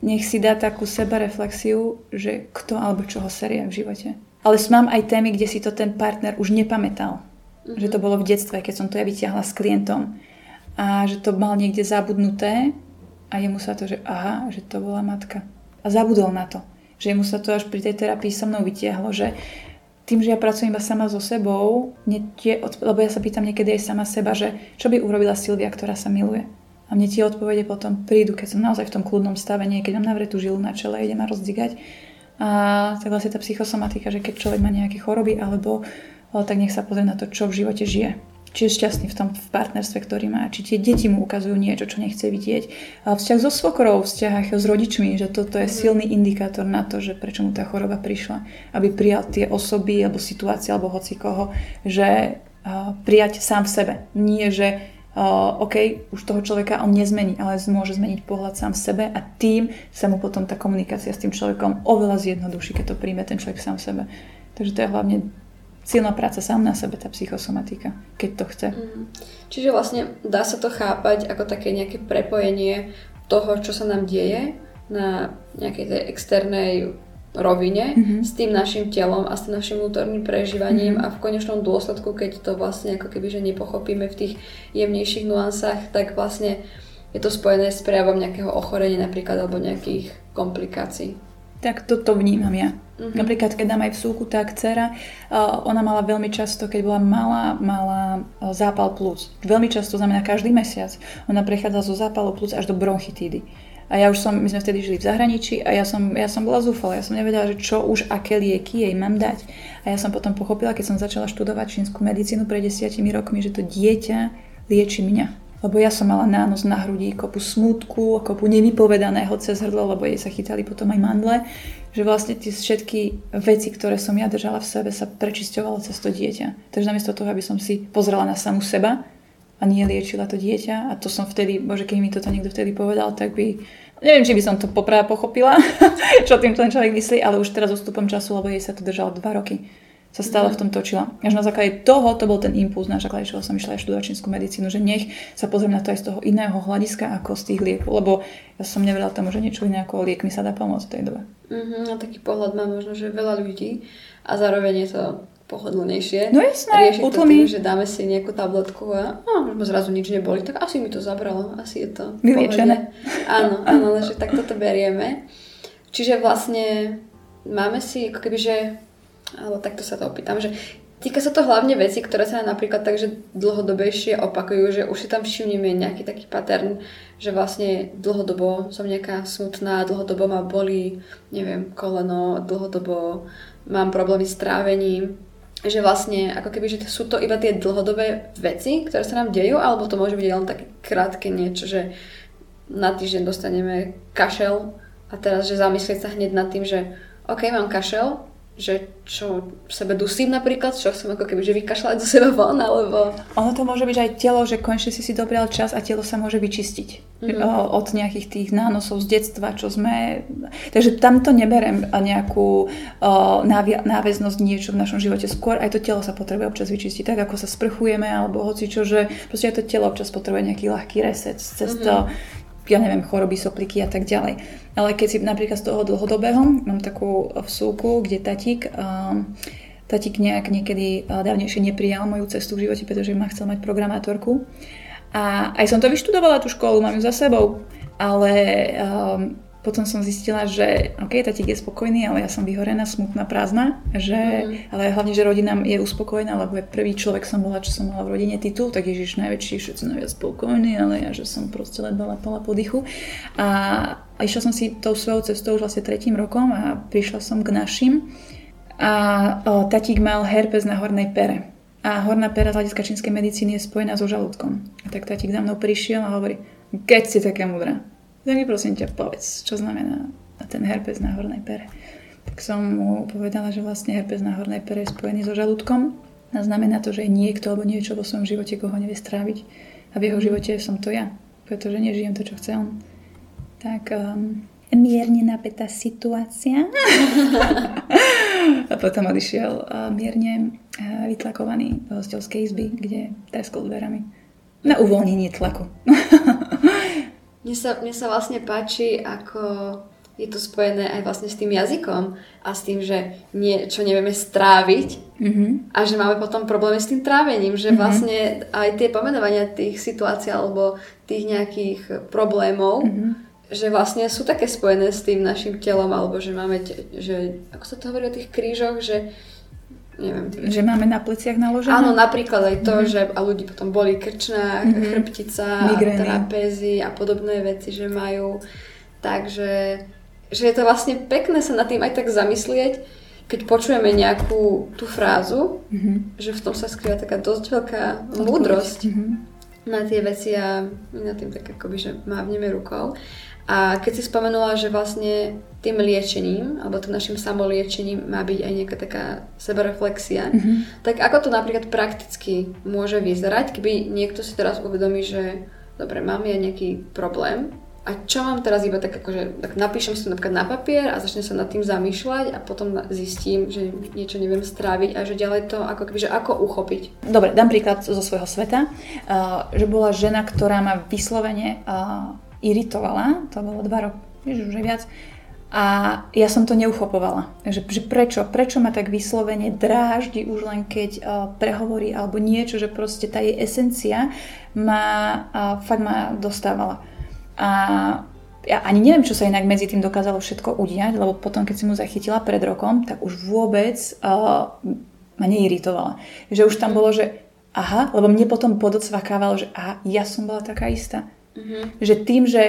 nech si dá takú sebareflexiu, že kto alebo čo ho serie v živote. Ale mám aj témy, kde si to ten partner už nepamätal. Mm-hmm. Že to bolo v detstve, keď som to ja vyťahla s klientom. A že to mal niekde zabudnuté a jemu sa to, že aha, že to bola matka. A zabudol na to. že mu sa to až pri tej terapii so mnou vytiahlo, že tým, že ja pracujem iba sama so sebou, tie, lebo ja sa pýtam niekedy aj sama seba, že čo by urobila Silvia, ktorá sa miluje. A mne tie odpovede potom prídu, keď som naozaj v tom kľudnom stave, keď mám navretú žilu na čele, idem ma rozdigať. A tak vlastne tá psychosomatika, že keď človek má nejaké choroby, alebo tak nech sa pozrie na to, čo v živote žije či je šťastný v tom v partnerstve, ktorý má, či tie deti mu ukazujú niečo, čo nechce vidieť. Vzťah so svokorou, vzťah s rodičmi, že toto je silný indikátor na to, že prečo mu tá choroba prišla. Aby prijal tie osoby, alebo situácie, alebo hoci koho, že prijať sám v sebe. Nie, že OK, už toho človeka on nezmení, ale môže zmeniť pohľad sám v sebe a tým sa mu potom tá komunikácia s tým človekom oveľa zjednoduší, keď to príjme ten človek sám v sebe. Takže to je hlavne silná práca sám na sebe, tá psychosomatika, keď to chce. Mm. Čiže vlastne dá sa to chápať ako také nejaké prepojenie toho, čo sa nám deje na nejakej tej externej rovine mm-hmm. s tým našim telom a s tým našim vnútorným prežívaním mm-hmm. a v konečnom dôsledku, keď to vlastne ako keby, že nepochopíme v tých jemnejších nuansách, tak vlastne je to spojené s prejavom nejakého ochorenia napríklad alebo nejakých komplikácií. Tak toto vnímam ja. Mm-hmm. Napríklad, keď dám aj v súku, tak dcera, ona mala veľmi často, keď bola malá, mala zápal plúc. Veľmi často, znamená každý mesiac. Ona prechádza zo zápalu plúc až do bronchitídy. A ja už som, my sme vtedy žili v zahraničí a ja som, ja som bola zúfala, ja som nevedela, že čo už, aké lieky jej mám dať. A ja som potom pochopila, keď som začala študovať čínsku medicínu pred desiatimi rokmi, že to dieťa lieči mňa lebo ja som mala nános na hrudi, kopu smutku, kopu nevypovedaného cez hrdlo, lebo jej sa chytali potom aj mandle, že vlastne tie všetky veci, ktoré som ja držala v sebe, sa prečisťovalo cez to dieťa. Takže namiesto toho, aby som si pozrela na samú seba a nie liečila to dieťa, a to som vtedy, bože, keď mi toto niekto vtedy povedal, tak by Neviem, či by som to poprvé pochopila, čo tým ten človek myslí, ale už teraz ústupom času, lebo jej sa to držalo dva roky sa stále v tom točila. Až na základe toho, to bol ten impuls, na základe čoho som išla aj študovať čínsku medicínu, že nech sa pozriem na to aj z toho iného hľadiska ako z tých liekov, lebo ja som nevedela tomu, že niečo iné ako liek mi sa dá pomôcť v tej dobe. Uh-huh, a taký pohľad má možno, že veľa ľudí a zároveň je to pohodlnejšie. No jasné, Riešiť to tým, že dáme si nejakú tabletku a no, zrazu nič neboli, tak asi mi to zabralo, asi je to Vyliečené. Áno, áno, že takto to berieme. Čiže vlastne máme si ako keby, že alebo takto sa to opýtam, že Týka sa to hlavne veci, ktoré sa napríklad tak, že dlhodobejšie opakujú, že už si tam všimneme nejaký taký pattern, že vlastne dlhodobo som nejaká smutná, dlhodobo ma boli, neviem, koleno, dlhodobo mám problémy s trávením, že vlastne ako keby, že sú to iba tie dlhodobé veci, ktoré sa nám dejú, alebo to môže byť len také krátke niečo, že na týždeň dostaneme kašel a teraz, že zamyslieť sa hneď nad tým, že OK, mám kašel, že čo v sebe dusím napríklad, čo chcem ako keby že vykašľať zo seba von, alebo... Ono to môže byť aj telo, že konečne si si dobral čas a telo sa môže vyčistiť mm-hmm. od nejakých tých nánosov z detstva, čo sme... Takže tam to neberem nejakú náväznosť niečo v našom živote. Skôr aj to telo sa potrebuje občas vyčistiť, tak ako sa sprchujeme, alebo hoci čo, že proste aj to telo občas potrebuje nejaký ľahký reset cez mm-hmm. to ja neviem, choroby, sopliky a tak ďalej. Ale keď si napríklad z toho dlhodobého, mám takú vsúku, kde tatík, um, tatík nejak niekedy uh, dávnejšie neprijal moju cestu v živote, pretože ma chcel mať programátorku. A aj som to vyštudovala, tú školu, mám ju za sebou, ale um, potom som zistila, že ok, tatík je spokojný, ale ja som vyhorená, smutná, prázdna, že, mm. ale hlavne, že rodina je uspokojená, lebo je prvý človek som bola, čo som mala v rodine titul, tak Ježiš najväčší, všetci najviac spokojní, ale ja, že som proste ledva lapala po dychu. A, a išla som si tou svojou cestou už vlastne tretím rokom a prišla som k našim a o, tatík mal herpes na hornej pere. A horná pera z hľadiska čínskej medicíny je spojená so žalúdkom. A tak tatík za mnou prišiel a hovorí, keď si taká mudrá, mi prosím ťa povedz, čo znamená ten herpes na hornej pere. Tak som mu povedala, že vlastne herpes na hornej pere je spojený so žalúdkom a znamená to, že je niekto alebo niečo vo svojom živote, koho nevie stráviť a v jeho mhm. živote som to ja, pretože nežijem to, čo chce on. Tak um, mierne napätá situácia. a potom odišiel uh, mierne uh, vytlakovaný do hostelskej izby, kde treskol dverami. Na uvoľnenie tlaku. Mne sa, mne sa vlastne páči, ako je to spojené aj vlastne s tým jazykom a s tým, že niečo nevieme stráviť mm-hmm. a že máme potom problémy s tým trávením, že mm-hmm. vlastne aj tie pomenovania tých situácií alebo tých nejakých problémov, mm-hmm. že vlastne sú také spojené s tým našim telom, alebo že máme, te, že, ako sa to hovorí o tých krížoch, že neviem. Tým. Že máme na pleciach naložené? Áno, napríklad aj to, mm-hmm. že a ľudí potom boli krčná, mm-hmm. chrbtica, Migrény. trapézy a podobné veci, že majú. Takže že je to vlastne pekné sa nad tým aj tak zamyslieť, keď počujeme nejakú tú frázu, mm-hmm. že v tom sa skrýva taká dosť veľká múdrosť mm-hmm. na tie veci a my na tým tak akoby, že mávneme rukou. A keď si spomenula, že vlastne tým liečením, alebo tým našim samoliečením má byť aj nejaká taká sebereflexia, mm-hmm. tak ako to napríklad prakticky môže vyzerať, keby niekto si teraz uvedomí, že dobre, mám ja nejaký problém, a čo mám teraz iba tak akože, tak napíšem si to napríklad na papier a začnem sa nad tým zamýšľať a potom zistím, že niečo neviem stráviť a že ďalej to ako keby, že ako uchopiť. Dobre, dám príklad zo svojho sveta, uh, že bola žena, ktorá ma vyslovene uh, iritovala, to bolo dva roky, už viac, a ja som to neuchopovala. Že, že prečo? Prečo ma tak vyslovene dráždi už len keď uh, prehovorí alebo niečo, že proste tá jej esencia ma uh, fakt ma dostávala. A ja ani neviem, čo sa inak medzi tým dokázalo všetko udiať, lebo potom, keď si mu zachytila pred rokom, tak už vôbec uh, ma neiritovala. Že už tam bolo, že aha, lebo mne potom podocvakávalo, že aha, ja som bola taká istá. Mm-hmm. Že tým, že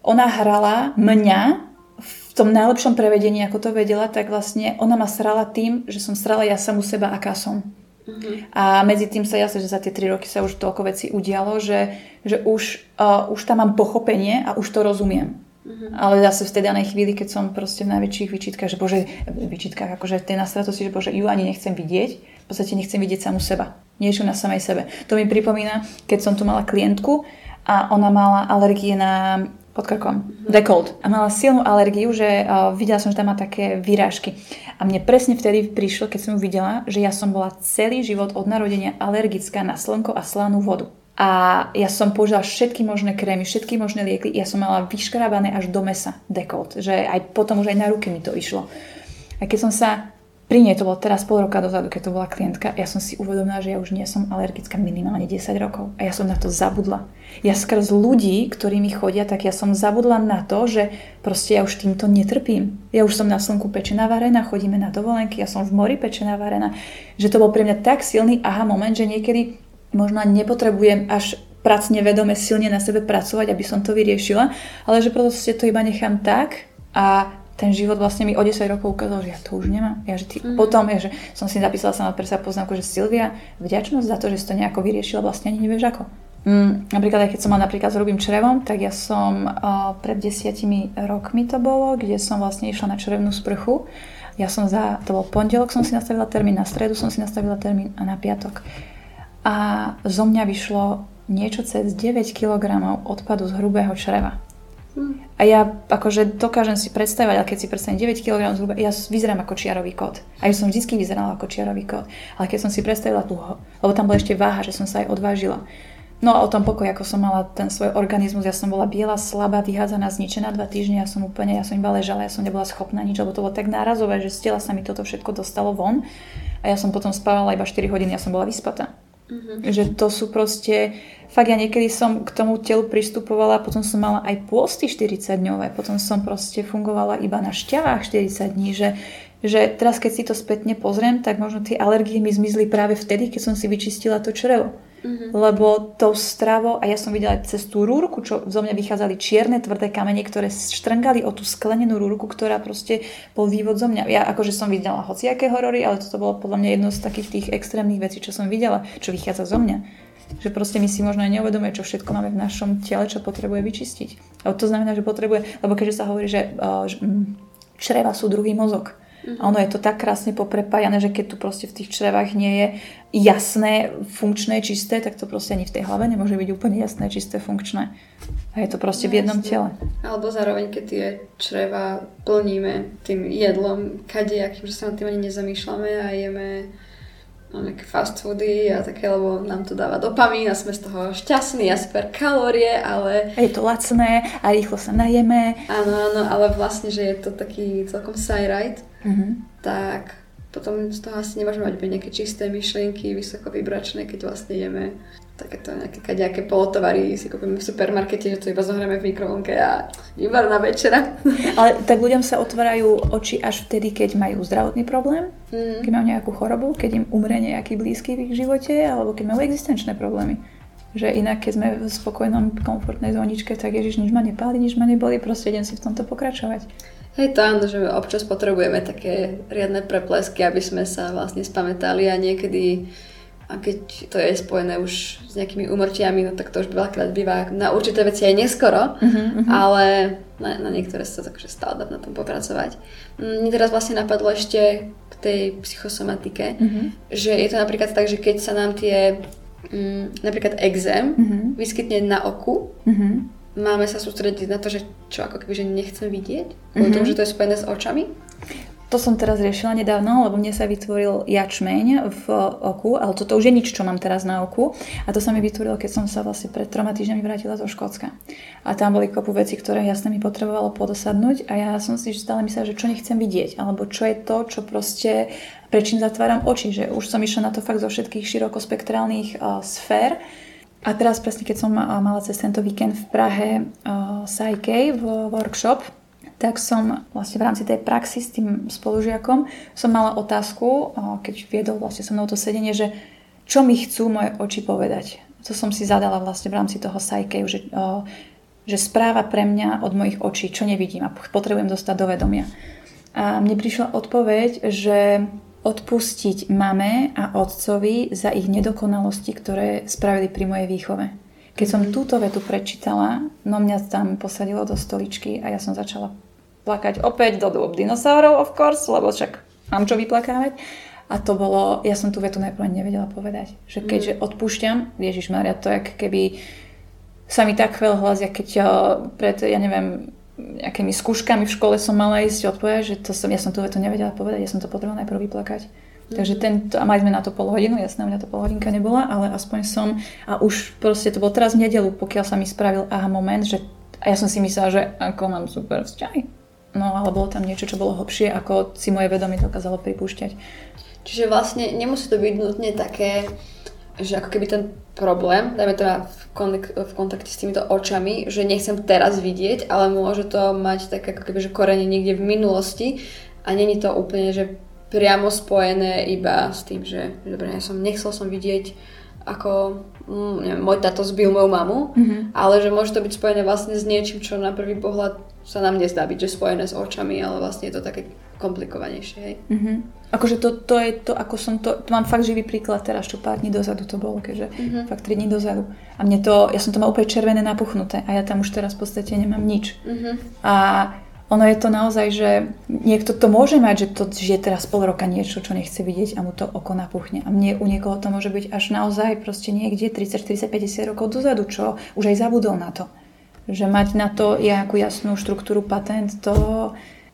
ona hrala mňa v tom najlepšom prevedení, ako to vedela, tak vlastne ona ma srala tým, že som srala ja samu seba, aká som. Mm-hmm. A medzi tým sa jasne, že za tie tri roky sa už toľko vecí udialo, že, že už, uh, už tam mám pochopenie a už to rozumiem. Mm-hmm. Ale zase v tej danej chvíli, keď som proste v najväčších vyčitkách, že bože, vyčitkách, akože tej nastratosti, že bože, ju ani nechcem vidieť, v podstate nechcem vidieť samu seba. Niečo na samej sebe. To mi pripomína, keď som tu mala klientku, a ona mala alergie na pod krkom, mm-hmm. dekold. A mala silnú alergiu, že uh, videla som, že tam má také výrážky. A mne presne vtedy prišlo, keď som ju videla, že ja som bola celý život od narodenia alergická na slnko a slanú vodu. A ja som použila všetky možné krémy, všetky možné lieky. Ja som mala vyškrabané až do mesa dekolt. Že aj potom už aj na ruky mi to išlo. A keď som sa pri nej to bolo teraz pol roka dozadu, keď to bola klientka, ja som si uvedomila, že ja už nie som alergická minimálne 10 rokov a ja som na to zabudla. Ja skrz ľudí, ktorí mi chodia, tak ja som zabudla na to, že proste ja už týmto netrpím. Ja už som na slnku pečená varená, chodíme na dovolenky, ja som v mori pečená varená, že to bol pre mňa tak silný aha moment, že niekedy možno nepotrebujem až pracne vedome silne na sebe pracovať, aby som to vyriešila, ale že proste to iba nechám tak a ten život vlastne mi o 10 rokov ukázal, že ja to už nemám. Ja, že ty, mm-hmm. Potom, ja, že som si napísala sama pre sa poznámku, že Silvia, vďačnosť za to, že si to nejako vyriešila, vlastne ani nevieš ako. Mm, napríklad aj keď som mala napríklad s hrubým črevom, tak ja som uh, pred desiatimi rokmi to bolo, kde som vlastne išla na črevnú sprchu. Ja som za, to bol pondelok, som si nastavila termín, na stredu som si nastavila termín a na piatok. A zo mňa vyšlo niečo cez 9 kg odpadu z hrubého čreva. A ja akože dokážem si predstavať, ale keď si predstavím 9 kg zhruba, ja vyzerám ako čiarový kód. A ja som vždy vyzerala ako čiarový kód. Ale keď som si predstavila tú, lebo tam bola ešte váha, že som sa aj odvážila. No a o tom pokoji, ako som mala ten svoj organizmus, ja som bola biela, slabá, vyhádzaná, zničená dva týždne, ja som úplne, ja som iba ležala, ja som nebola schopná nič, lebo to bolo tak nárazové, že z tela sa mi toto všetko dostalo von a ja som potom spávala iba 4 hodiny, ja som bola vyspatá. Mm-hmm. Že to sú proste, fakt ja niekedy som k tomu telu pristupovala, potom som mala aj pôsty 40 dňové, potom som proste fungovala iba na šťavách 40 dní, že, že teraz keď si to spätne pozriem, tak možno tie alergie mi zmizli práve vtedy, keď som si vyčistila to črevo. Mm-hmm. Lebo tou stravou, a ja som videla cez tú rúrku, čo zo mňa vychádzali čierne tvrdé kamene, ktoré štrngali o tú sklenenú rúrku, ktorá proste bol vývod zo mňa. Ja akože som videla hociaké horory, ale toto bolo podľa mňa jedno z takých tých extrémnych vecí, čo som videla, čo vychádza zo mňa. Že proste my si možno aj neuvedomuje, čo všetko máme v našom tele, čo potrebuje vyčistiť. A to znamená, že potrebuje, lebo keďže sa hovorí, že uh, čreva sú druhý mozog. Mm-hmm. Ono je to tak krásne poprepájané, že keď tu proste v tých črevách nie je jasné, funkčné, čisté, tak to proste ani v tej hlave nemôže byť úplne jasné, čisté, funkčné. A je to proste no, v jednom jasne. tele. Alebo zároveň, keď tie čreva plníme tým jedlom kadejakým, že sa nad tým ani nezamýšľame a jeme no, nejaké fast foody a také, lebo nám to dáva dopamín a sme z toho šťastní a super kalórie, ale... Je to lacné a rýchlo sa najeme. Áno, áno, ale vlastne, že je to taký celkom sajrajt, mm-hmm. tak potom z toho asi nemôžeme mať nejaké čisté myšlienky, vysoko vybračné, keď vlastne jeme takéto nejaké kadejaké polotovary si kúpime v supermarkete, že to iba zohrieme v mikrovlnke a výborná večera. Ale tak ľuďom sa otvárajú oči až vtedy, keď majú zdravotný problém, mm. keď majú nejakú chorobu, keď im umre nejaký blízky v ich živote, alebo keď majú existenčné problémy. Že inak, keď sme v spokojnom, komfortnej zóničke, tak ježiš, nič ma nepáli, nič ma neboli, proste idem si v tomto pokračovať. Hej, to áno, že občas potrebujeme také riadne preplesky, aby sme sa vlastne spamätali a niekedy a keď to je spojené už s nejakými umrtiami, no tak to už veľakrát býva na určité veci aj neskoro, uh-huh, uh-huh. ale na, na niektoré sa takže stále dá na tom popracovať. Mne teraz vlastne napadlo ešte k tej psychosomatike, uh-huh. že je to napríklad tak, že keď sa nám tie mm, napríklad exém uh-huh. vyskytne na oku, uh-huh. Máme sa sústrediť na to, že čo ako keby, že nechcem vidieť, kvôli uh-huh. tomu, že to je spojené s očami. To som teraz riešila nedávno, lebo mne sa vytvoril jačmeň v oku, ale toto už je nič, čo mám teraz na oku. A to sa mi vytvorilo, keď som sa vlastne pred troma týždňami vrátila zo Škótska. A tam boli kopu veci, ktoré jasne mi potrebovalo podosadnúť a ja som si stále myslela, že čo nechcem vidieť, alebo čo je to, čo proste, prečím zatváram oči, že už som išla na to fakt zo všetkých širokospektrálnych uh, sfér. A teraz presne, keď som mala cez tento víkend v Prahe uh, Psyche v workshop, tak som vlastne v rámci tej praxi s tým spolužiakom som mala otázku, keď viedol vlastne so mnou to sedenie, že čo mi chcú moje oči povedať. To som si zadala vlastne v rámci toho psyche, že, že správa pre mňa od mojich očí, čo nevidím a potrebujem dostať do vedomia. A mne prišla odpoveď, že odpustiť mame a otcovi za ich nedokonalosti, ktoré spravili pri mojej výchove. Keď som mhm. túto vetu prečítala, no mňa tam posadilo do stoličky a ja som začala plakať opäť do dôb dinosaurov, of course, lebo však mám čo vyplakávať. A to bolo, ja som tú vetu najprv nevedela povedať. Že mm. keďže odpúšťam, Ježiš Maria, to je keby sa mi tak chvel hlas, keď ja pred, ja neviem, nejakými skúškami v škole som mala ísť odpovedať, že to som, ja som tú vetu nevedela povedať, ja som to potrebovala najprv vyplakať. Mm. Takže ten, a mali sme na to pol hodinu, jasné, mňa to pol hodinka nebola, ale aspoň som, a už proste to bolo teraz v nedelu, pokiaľ sa mi spravil aha moment, že a ja som si myslela, že ako mám super vzťahy No ale bolo tam niečo, čo bolo hlbšie, ako si moje vedomie dokázalo pripúšťať. Čiže vlastne nemusí to byť nutne také, že ako keby ten problém, dajme to v, konek- v kontakte s týmito očami, že nechcem teraz vidieť, ale môže to mať tak ako keby, že korene niekde v minulosti a není to úplne, že priamo spojené iba s tým, že dobre, ja som nechcel som vidieť ako mm, neviem, môj tato zbil moju mamu, mm-hmm. ale že môže to byť spojené vlastne s niečím, čo na prvý pohľad sa nám nezdá byť, že spojené s očami, ale vlastne je to také komplikovanejšie. Hej. Mm-hmm. Akože to, to je to, ako som to, to mám fakt živý príklad teraz, čo pár dní dozadu to bolo, keďže mm-hmm. fakt 3 dní dozadu. A mne to, ja som to mal úplne červené napuchnuté a ja tam už teraz v podstate nemám nič. Mm-hmm. A ono je to naozaj, že niekto to môže mať, že to žije teraz pol roka niečo, čo nechce vidieť a mu to oko napuchne. A mne, u niekoho to môže byť až naozaj proste niekde 30, 40, 50 rokov dozadu, čo už aj zabudol na to. Že mať na to nejakú jasnú štruktúru patent, to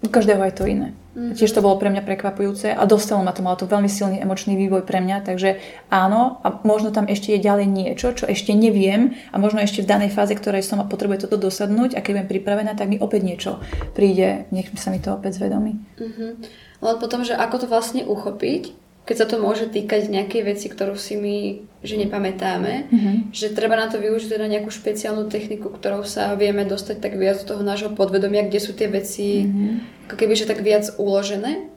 u každého je to iné. Mm-hmm. Tiež to bolo pre mňa prekvapujúce a dostalo ma to, malo to veľmi silný emočný vývoj pre mňa, takže áno, a možno tam ešte je ďalej niečo, čo ešte neviem a možno ešte v danej fáze, ktorej som a potrebuje toto dosadnúť a keď budem pripravená, tak mi opäť niečo príde, nech sa mi to opäť zvedomí. Mm-hmm. Len potom, že ako to vlastne uchopiť, keď sa to môže týkať nejakej veci, ktorú si my že nepamätáme, mm-hmm. že treba na to využiť teda nejakú špeciálnu techniku, ktorou sa vieme dostať tak viac do toho nášho podvedomia, kde sú tie veci mm-hmm. ako keby, že tak viac uložené.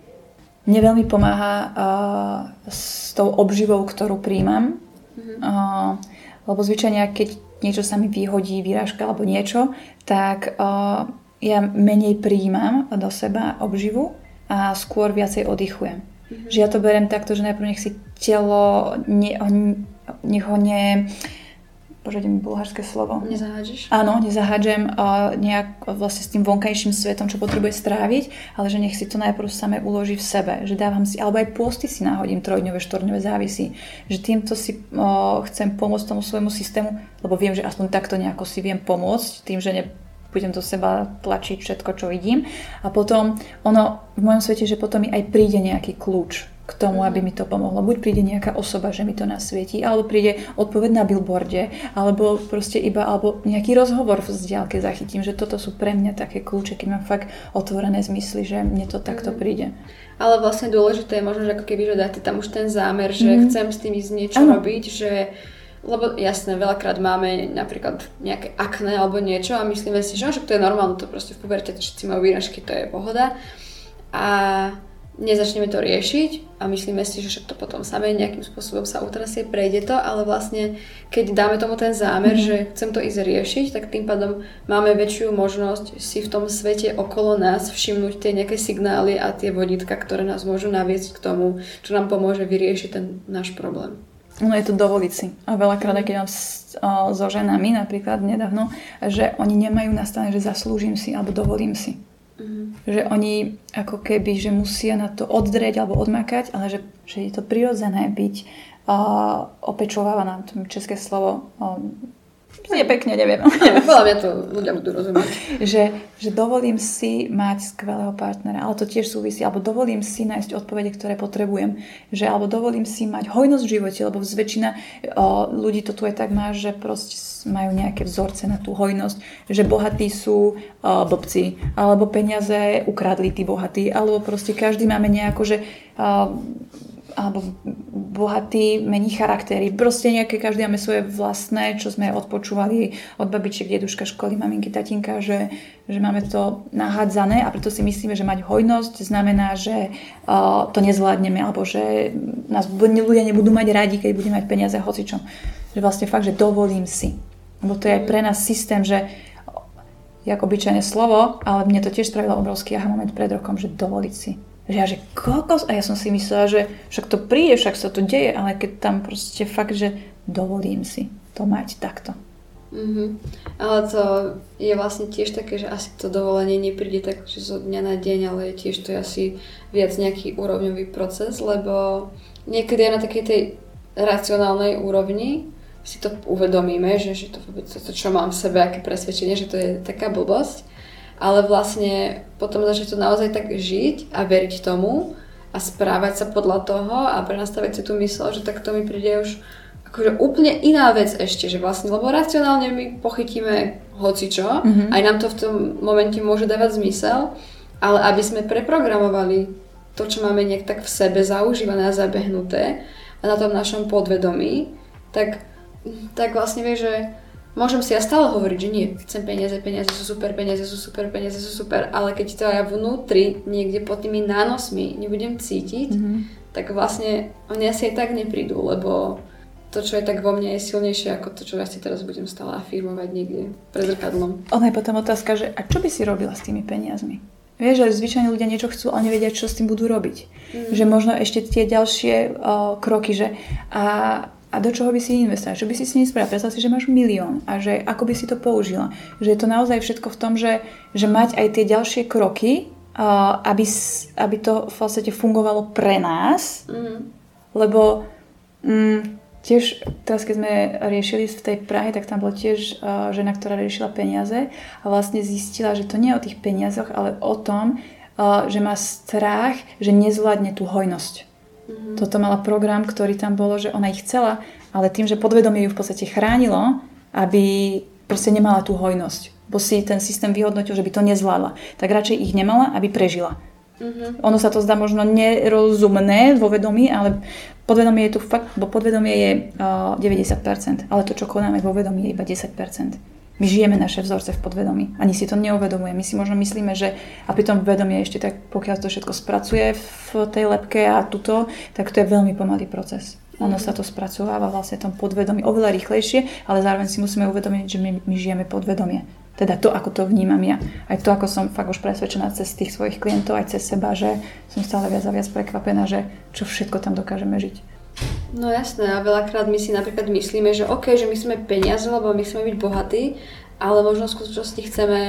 Mne veľmi pomáha uh, s tou obživou, ktorú príjmam, mm-hmm. uh, lebo zvyčajne, keď niečo sa mi vyhodí, vyrážka alebo niečo, tak uh, ja menej príjmam do seba obživu a skôr viacej oddychujem. Mm-hmm. Že ja to beriem takto, že najprv nech si telo, ne, nech ho ne... Bože, mi bulharské slovo. Nezahádžeš? Áno, nezahádžem uh, nejak vlastne s tým vonkajším svetom, čo potrebuje stráviť, ale že nech si to najprv samé uloží v sebe. Že dávam si, alebo aj posty si náhodím, trojdňové, štvorňové závisí. Že týmto si uh, chcem pomôcť tomu svojmu systému, lebo viem, že aspoň takto nejako si viem pomôcť, tým, že ne, budem do seba tlačiť všetko, čo vidím. A potom ono v mojom svete, že potom mi aj príde nejaký kľúč. k tomu, aby mi to pomohlo. Buď príde nejaká osoba, že mi to nasvietí, alebo príde odpoveď na billboarde, alebo proste iba, alebo nejaký rozhovor v vzdialke zachytím, že toto sú pre mňa také kľúče, keď mám fakt otvorené zmysly, že mne to takto mhm. príde. Ale vlastne dôležité je možno, že ako keby, že dáte tam už ten zámer, že mm. chcem s tým ísť niečo ano. robiť, že lebo jasné, veľakrát máme napríklad nejaké akné alebo niečo a myslíme si, že, že to je normálne, to proste v puberte to všetci majú výražky, to je pohoda. A nezačneme to riešiť a myslíme si, že však to potom samé nejakým spôsobom sa utrasie, prejde to, ale vlastne keď dáme tomu ten zámer, mm-hmm. že chcem to ísť riešiť, tak tým pádom máme väčšiu možnosť si v tom svete okolo nás všimnúť tie nejaké signály a tie vodítka, ktoré nás môžu naviesť k tomu, čo nám pomôže vyriešiť ten náš problém. No je to dovoliť si. A veľakrát, keď mám so ženami napríklad nedávno, že oni nemajú nastavené, že zaslúžim si alebo dovolím si. Mm-hmm. Že oni ako keby, že musia na to oddreť alebo odmakať, ale že, že je to prirodzené byť uh, opečovávaná, to české slovo, uh, je pekne, neviem. Podľa mňa to ľudia budú rozumieť. že, že dovolím si mať skvelého partnera, ale to tiež súvisí, alebo dovolím si nájsť odpovede, ktoré potrebujem, že alebo dovolím si mať hojnosť v živote, lebo zväčšina o, ľudí to tu aj tak má, že proste majú nejaké vzorce na tú hojnosť, že bohatí sú o, blbci, alebo peniaze ukradli tí bohatí, alebo proste každý máme nejako, že o, alebo bohatý mení charaktery. Proste nejaké, každý máme svoje vlastné, čo sme odpočúvali od babičiek, deduška, školy, maminky, tatinka, že, že máme to nahádzané a preto si myslíme, že mať hojnosť znamená, že uh, to nezvládneme alebo že nás ľudia nebudú mať radi, keď budeme mať peniaze hocičom. Že vlastne fakt, že dovolím si. Lebo to je pre nás systém, že ako obyčajné slovo, ale mne to tiež spravilo obrovský aha moment pred rokom, že dovoliť si. Že ja, že kokos, a ja som si myslela, že však to príde, však sa to deje, ale keď tam proste fakt, že dovolím si to mať takto. Mm-hmm. Ale to je vlastne tiež také, že asi to dovolenie nepríde tak, že zo dňa na deň, ale tiež to je asi viac nejaký úrovňový proces, lebo niekedy aj na takej tej racionálnej úrovni si to uvedomíme, že, že to, to, čo mám v sebe, aké presvedčenie, že to je taká blbosť ale vlastne potom začať to naozaj tak žiť a veriť tomu a správať sa podľa toho a prenastaviť si tú mysl, že tak to mi príde už akože úplne iná vec ešte, že vlastne, lebo racionálne my pochytíme hocičo, mm-hmm. aj nám to v tom momente môže dávať zmysel, ale aby sme preprogramovali to, čo máme nejak tak v sebe zaužívané a zabehnuté a na tom našom podvedomí, tak, tak vlastne vie, že Môžem si ja stále hovoriť, že nie, chcem peniaze, peniaze sú super, peniaze sú super, peniaze sú super, ale keď to ja vnútri, niekde pod tými nánosmi nebudem cítiť, mm-hmm. tak vlastne oni asi aj tak neprídu, lebo to, čo je tak vo mne, je silnejšie ako to, čo ja si teraz budem stále afirmovať niekde pred zrkadlom. Ono je potom otázka, že a čo by si robila s tými peniazmi? Vieš, že zvyčajne ľudia niečo chcú, ale nevedia, čo s tým budú robiť. Mm. Že možno ešte tie ďalšie o, kroky, že a a do čoho by si investoval, čo by si s ním spravil. Predstav si, že máš milión a že ako by si to použila. Že je to naozaj všetko v tom, že, že mať aj tie ďalšie kroky, uh, aby, aby to v podstate fungovalo pre nás, mm. lebo mm, tiež teraz, keď sme riešili v tej Prahe, tak tam bola tiež uh, žena, ktorá riešila peniaze a vlastne zistila, že to nie je o tých peniazoch, ale o tom, uh, že má strach, že nezvládne tú hojnosť. Mm-hmm. Toto mala program, ktorý tam bolo, že ona ich chcela, ale tým, že podvedomie ju v podstate chránilo, aby proste nemala tú hojnosť. Bo si ten systém vyhodnotil, že by to nezvládla. Tak radšej ich nemala, aby prežila. Mm-hmm. Ono sa to zdá možno nerozumné vo vedomí, ale podvedomie je tu fakt, bo podvedomie je uh, 90%, ale to, čo konáme vo vedomí, je iba 10%. My žijeme naše vzorce v podvedomí. Ani si to neuvedomuje. My si možno myslíme, že a pri tom vedomie ešte tak, pokiaľ to všetko spracuje v tej lepke a tuto, tak to je veľmi pomalý proces. Ono sa to spracováva vlastne tom podvedomí oveľa rýchlejšie, ale zároveň si musíme uvedomiť, že my, my žijeme podvedomie. Teda to, ako to vnímam ja. Aj to, ako som fakt už presvedčená cez tých svojich klientov, aj cez seba, že som stále viac a viac prekvapená, že čo všetko tam dokážeme žiť. No jasné, a veľakrát my si napríklad myslíme, že OK, že my sme peniaze, lebo my chceme byť bohatí, ale možno v skutočnosti chceme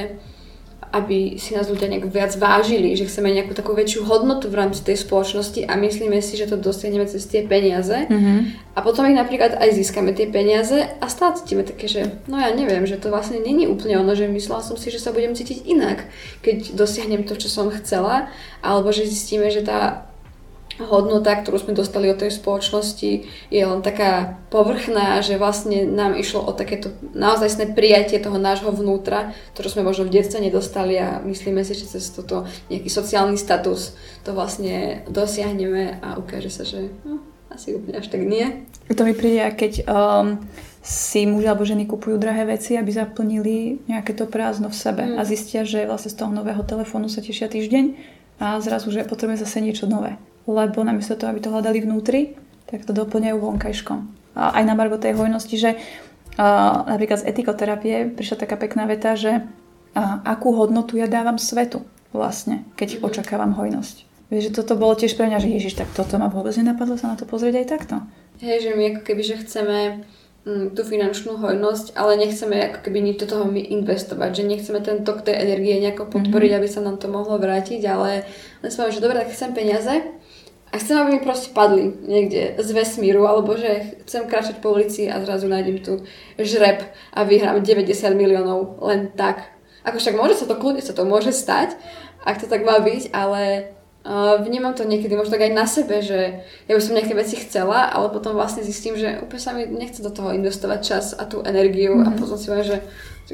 aby si nás ľudia nejak viac vážili, že chceme nejakú takú väčšiu hodnotu v rámci tej spoločnosti a myslíme si, že to dosiahneme cez tie peniaze mm-hmm. a potom ich napríklad aj získame tie peniaze a stále cítime také, že no ja neviem, že to vlastne není úplne ono, že myslela som si, že sa budem cítiť inak, keď dosiahnem to, čo som chcela, alebo že zistíme, že tá hodnota, ktorú sme dostali od tej spoločnosti, je len taká povrchná, že vlastne nám išlo o takéto naozaj prijatie toho nášho vnútra, ktoré sme možno v detstve nedostali a myslíme si, že cez toto nejaký sociálny status to vlastne dosiahneme a ukáže sa, že no, asi úplne až tak nie. To mi príde, keď um, si muži alebo ženy kupujú drahé veci, aby zaplnili nejaké to prázdno v sebe mm. a zistia, že vlastne z toho nového telefónu sa tešia týždeň a zrazu, že potrebujeme zase niečo nové lebo namiesto toho, aby to hľadali vnútri, tak to doplňajú vonkajškom. A aj na margo tej hojnosti, že a, napríklad z etikoterapie prišla taká pekná veta, že a, akú hodnotu ja dávam svetu vlastne, keď mm-hmm. očakávam hojnosť. Vieš, že toto bolo tiež pre mňa, že Ježiš, tak toto ma vôbec nenapadlo sa na to pozrieť aj takto. Hej, že my ako keby, že chceme mm, tú finančnú hojnosť, ale nechceme ako keby nič do toho my investovať, že nechceme ten tok tej energie nejako podporiť, mm-hmm. aby sa nám to mohlo vrátiť, ale len sme, že dobre, tak chcem peniaze, a chcem, aby mi proste padli niekde z vesmíru, alebo že chcem kráčať po ulici a zrazu nájdem tu žreb a vyhrám 90 miliónov len tak. Ako však môže sa to, kľudne sa to môže stať, ak to tak má byť, ale uh, vnímam to niekedy možno tak aj na sebe, že ja by som nejaké veci chcela, ale potom vlastne zistím, že úplne sa mi nechce do toho investovať čas a tú energiu mm-hmm. a mhm. potom si poviem, že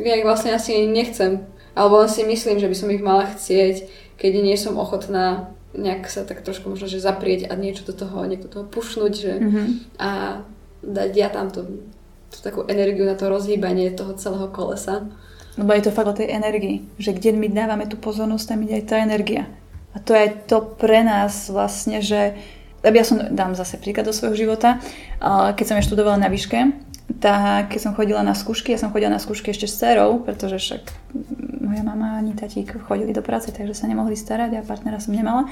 ja ich vlastne asi nechcem. Alebo len si myslím, že by som ich mala chcieť, keď nie som ochotná nejak sa tak trošku možno, že zaprieť a niečo do toho, niekto toho pušnúť, že mm-hmm. a dať ja tam tú, tú takú energiu na to rozhýbanie toho celého kolesa. Lebo je to fakt o tej energii, že kde my dávame tú pozornosť, tam ide aj tá energia. A to je to pre nás vlastne, že ja som, dám zase príklad do svojho života, keď som ja študovala na výške, tak keď som chodila na skúšky, ja som chodila na skúšky ešte s cerou, pretože však moja mama ani tatík chodili do práce, takže sa nemohli starať a partnera som nemala.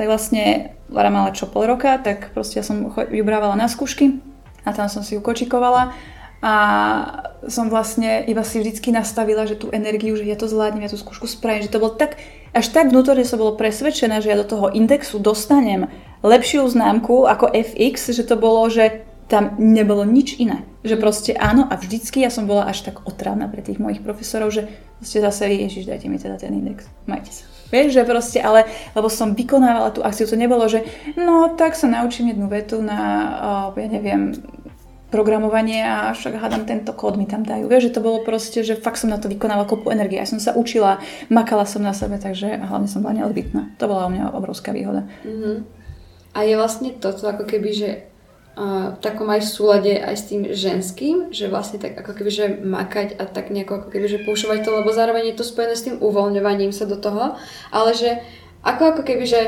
Tak vlastne Lara mala čo pol roka, tak proste ja som ju brávala na skúšky a tam som si ju kočikovala a som vlastne iba si vždycky nastavila, že tú energiu, že ja to zvládnem, ja tú skúšku spravím, že to bolo tak, až tak vnútorne som bolo presvedčená, že ja do toho indexu dostanem lepšiu známku ako FX, že to bolo, že tam nebolo nič iné. Že proste áno a vždycky ja som bola až tak otrávna pre tých mojich profesorov, že ste zase, ježiš, dajte mi teda ten index, majte sa. Vieš, že proste, ale, lebo som vykonávala tú akciu, to nebolo, že no tak sa naučím jednu vetu na, uh, ja neviem, programovanie a však hádam tento kód mi tam dajú. Vieš, že to bolo proste, že fakt som na to vykonávala kopu energie. Ja som sa učila, makala som na sebe, takže hlavne som bola neodbytná. To bola u mňa obrovská výhoda. Mm-hmm. A je vlastne toto ako keby, že v takom aj v súlade aj s tým ženským, že vlastne tak ako keby, že makať a tak nejako ako keby, že púšovať to, lebo zároveň je to spojené s tým uvoľňovaním sa do toho, ale že ako ako keby, že